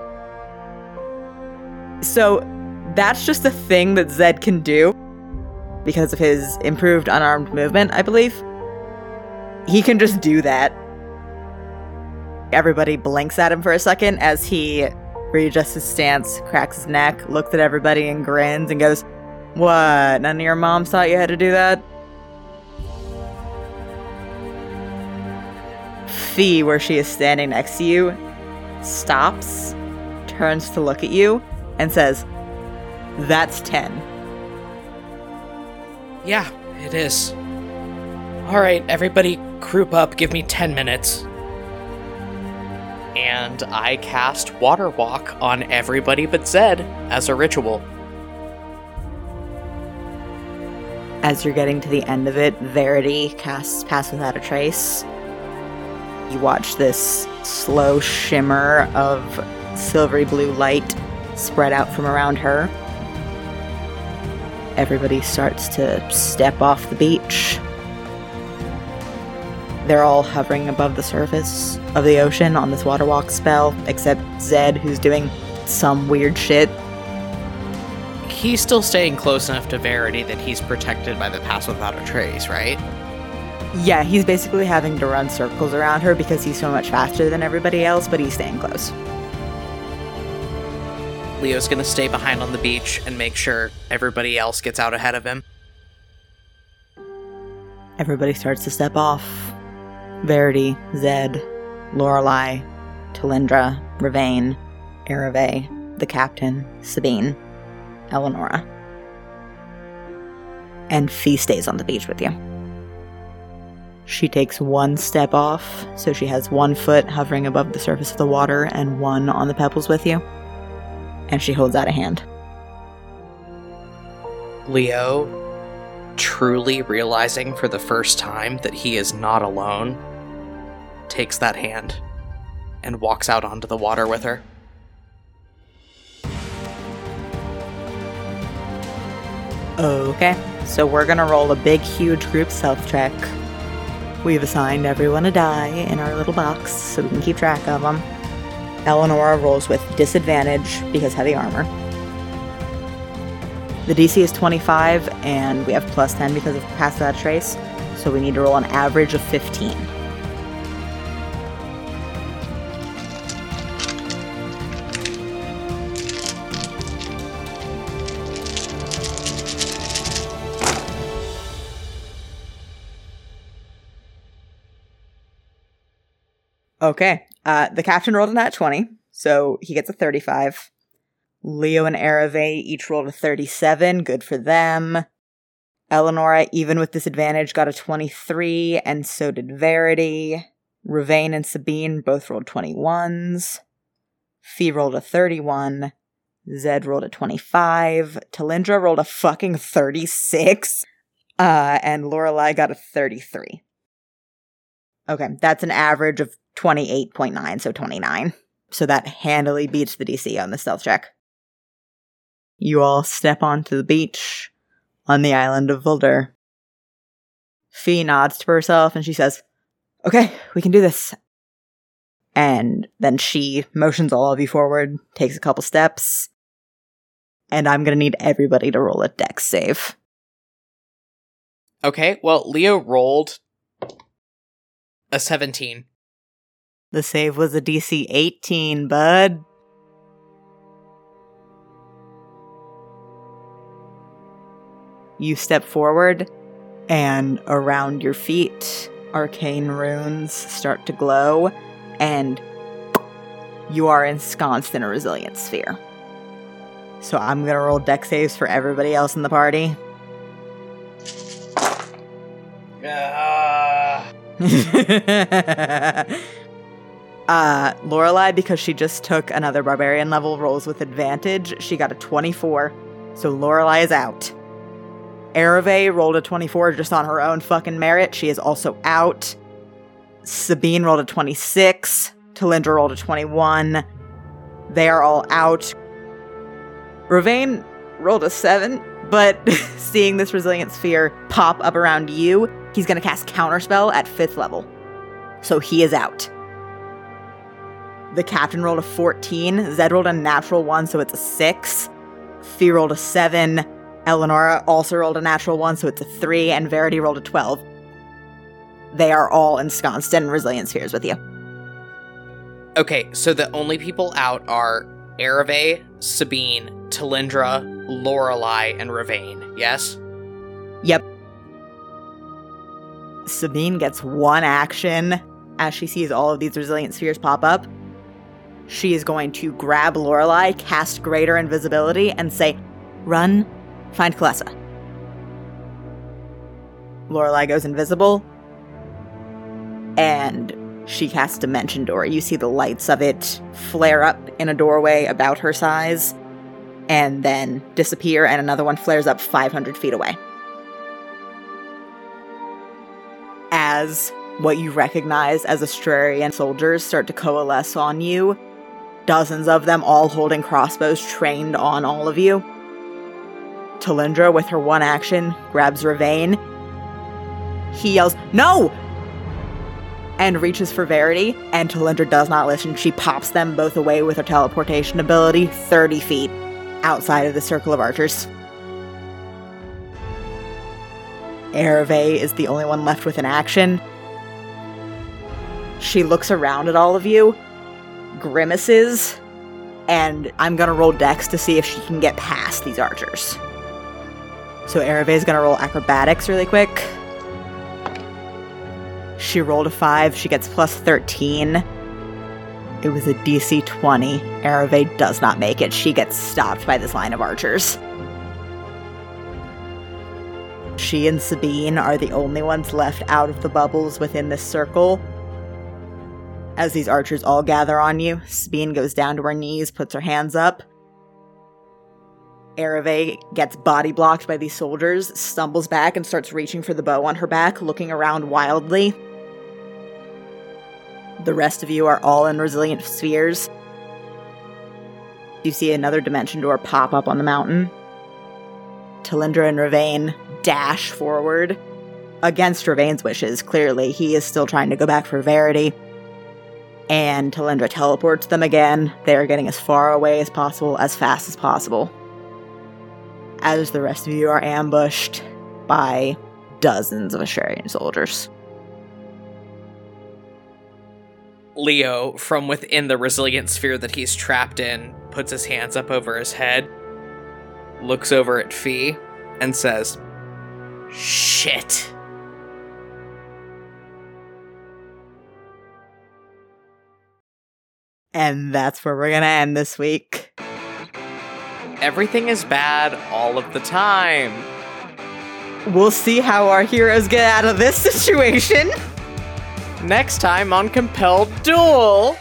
So that's just a thing that Zed can do because of his improved unarmed movement, I believe. He can just do that. Everybody blinks at him for a second as he readjusts his stance, cracks his neck, looks at everybody and grins and goes, What? None of your moms taught you how to do that? Fee, where she is standing next to you, stops, turns to look at you, and says, That's 10. Yeah, it is. All right, everybody, group up. Give me 10 minutes. And I cast Water Walk on everybody but Zed as a ritual. As you're getting to the end of it, Verity casts Pass Without a Trace. You watch this slow shimmer of silvery blue light spread out from around her. Everybody starts to step off the beach. They're all hovering above the surface of the ocean on this water walk spell, except Zed, who's doing some weird shit. He's still staying close enough to Verity that he's protected by the Pass Without a Trace, right? Yeah, he's basically having to run circles around her because he's so much faster than everybody else, but he's staying close. Leo's gonna stay behind on the beach and make sure everybody else gets out ahead of him. Everybody starts to step off. Verity, Zed, Lorelei, Talindra, Ravain, Ereve, the captain, Sabine, Eleonora. And Fee stays on the beach with you. She takes one step off, so she has one foot hovering above the surface of the water and one on the pebbles with you. And she holds out a hand. Leo, truly realizing for the first time that he is not alone, takes that hand and walks out onto the water with her. Okay, so we're gonna roll a big, huge group stealth check. We've assigned everyone a die in our little box so we can keep track of them. Eleonora rolls with disadvantage because heavy armor. The DC is 25, and we have plus 10 because of Pass Without Trace, so we need to roll an average of 15. Okay. Uh, the captain rolled a nat 20, so he gets a 35. Leo and Ereve each rolled a 37. Good for them. Eleonora, even with disadvantage, got a 23, and so did Verity. Ravain and Sabine both rolled 21s. Fee rolled a 31. Zed rolled a 25. Talindra rolled a fucking 36. Uh, and Lorelei got a 33. Okay, that's an average of 28.9, so 29. So that handily beats the DC on the stealth check. You all step onto the beach on the island of Voldur. Fee nods to herself and she says, Okay, we can do this. And then she motions all of you forward, takes a couple steps, and I'm gonna need everybody to roll a dex save. Okay, well, Leo rolled a 17. The save was a DC 18, bud. You step forward, and around your feet, arcane runes start to glow, and you are ensconced in a resilient sphere. So I'm gonna roll dex saves for everybody else in the party. Ah. uh, Lorelei, because she just took another barbarian level, rolls with advantage. She got a 24, so Lorelei is out. Ereve rolled a 24 just on her own fucking merit. She is also out. Sabine rolled a 26. Talindra rolled a 21. They are all out. Ravane rolled a 7, but seeing this resilient sphere pop up around you, he's going to cast Counterspell at 5th level. So he is out. The captain rolled a 14. Zed rolled a natural 1, so it's a 6. Fee rolled a 7. Eleonora also rolled a natural 1, so it's a 3. And Verity rolled a 12. They are all ensconced in resilient spheres with you. Okay, so the only people out are Ereve, Sabine, Talindra, Lorelei, and Ravane. Yes? Yep. Sabine gets one action as she sees all of these resilient spheres pop up. She is going to grab Lorelei, cast Greater Invisibility, and say, Run, find Kalessa. Lorelei goes invisible, and she casts Dimension Door. You see the lights of it flare up in a doorway about her size, and then disappear, and another one flares up 500 feet away. As what you recognize as Astrarian soldiers start to coalesce on you, dozens of them all holding crossbows trained on all of you. Talindra, with her one action, grabs Ravain. He yells, No! And reaches for Verity, and Talindra does not listen. She pops them both away with her teleportation ability 30 feet outside of the circle of archers. Ereve is the only one left with an action. She looks around at all of you, grimaces, and I'm gonna roll dex to see if she can get past these archers. So Ereve is gonna roll acrobatics really quick. She rolled a 5, she gets plus 13. It was a DC 20. Ereve does not make it. She gets stopped by this line of archers. She and Sabine are the only ones left out of the bubbles within this circle. As these archers all gather on you, Sabine goes down to her knees, puts her hands up. Ereve gets body blocked by these soldiers, stumbles back, and starts reaching for the bow on her back, looking around wildly. The rest of you are all in resilient spheres. You see another dimension door pop up on the mountain. Talindra and Ravane dash forward. Against Ravane's wishes, clearly. He is still trying to go back for Verity. And Talindra teleports them again. They are getting as far away as possible, as fast as possible. As the rest of you are ambushed by dozens of Astrarian soldiers. Leo, from within the resilient sphere that he's trapped in, puts his hands up over his head, looks over at Fee, and says, Shit. And that's where we're gonna end this week. Everything is bad all of the time. We'll see how our heroes get out of this situation. Next time on Compelled Duel.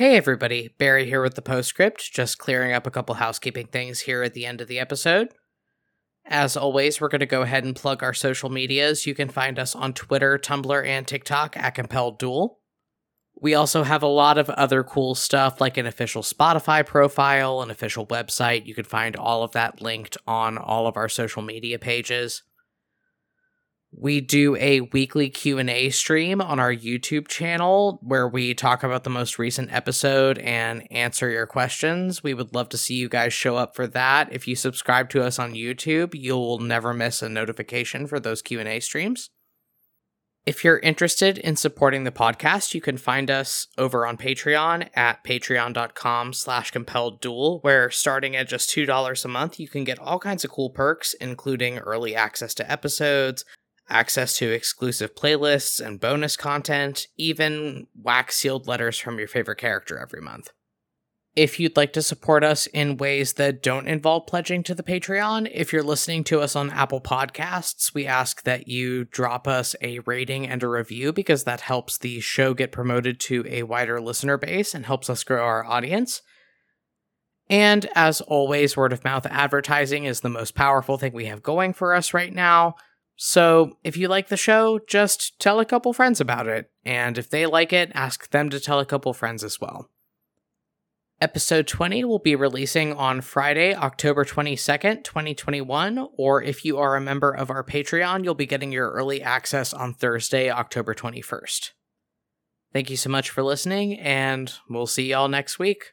Hey everybody, Barry here with the postscript, just clearing up a couple housekeeping things here at the end of the episode. As always, we're going to go ahead and plug our social medias. You can find us on Twitter, Tumblr, and TikTok at Compelled Duel. We also have a lot of other cool stuff like an official Spotify profile, an official website. You can find all of that linked on all of our social media pages. We do a weekly Q&A stream on our YouTube channel where we talk about the most recent episode and answer your questions. We would love to see you guys show up for that. If you subscribe to us on YouTube, you'll never miss a notification for those Q&A streams. If you're interested in supporting the podcast, you can find us over on Patreon at patreon.com slash compelled where starting at just $2 a month, you can get all kinds of cool perks, including early access to episodes, access to exclusive playlists and bonus content, even wax sealed letters from your favorite character every month. If you'd like to support us in ways that don't involve pledging to the Patreon, if you're listening to us on Apple Podcasts, we ask that you drop us a rating and a review because that helps the show get promoted to a wider listener base and helps us grow our audience. And as always, word of mouth advertising is the most powerful thing we have going for us right now. So if you like the show, just tell a couple friends about it. And if they like it, ask them to tell a couple friends as well. Episode 20 will be releasing on Friday, October 22nd, 2021, or if you are a member of our Patreon, you'll be getting your early access on Thursday, October 21st. Thank you so much for listening, and we'll see y'all next week.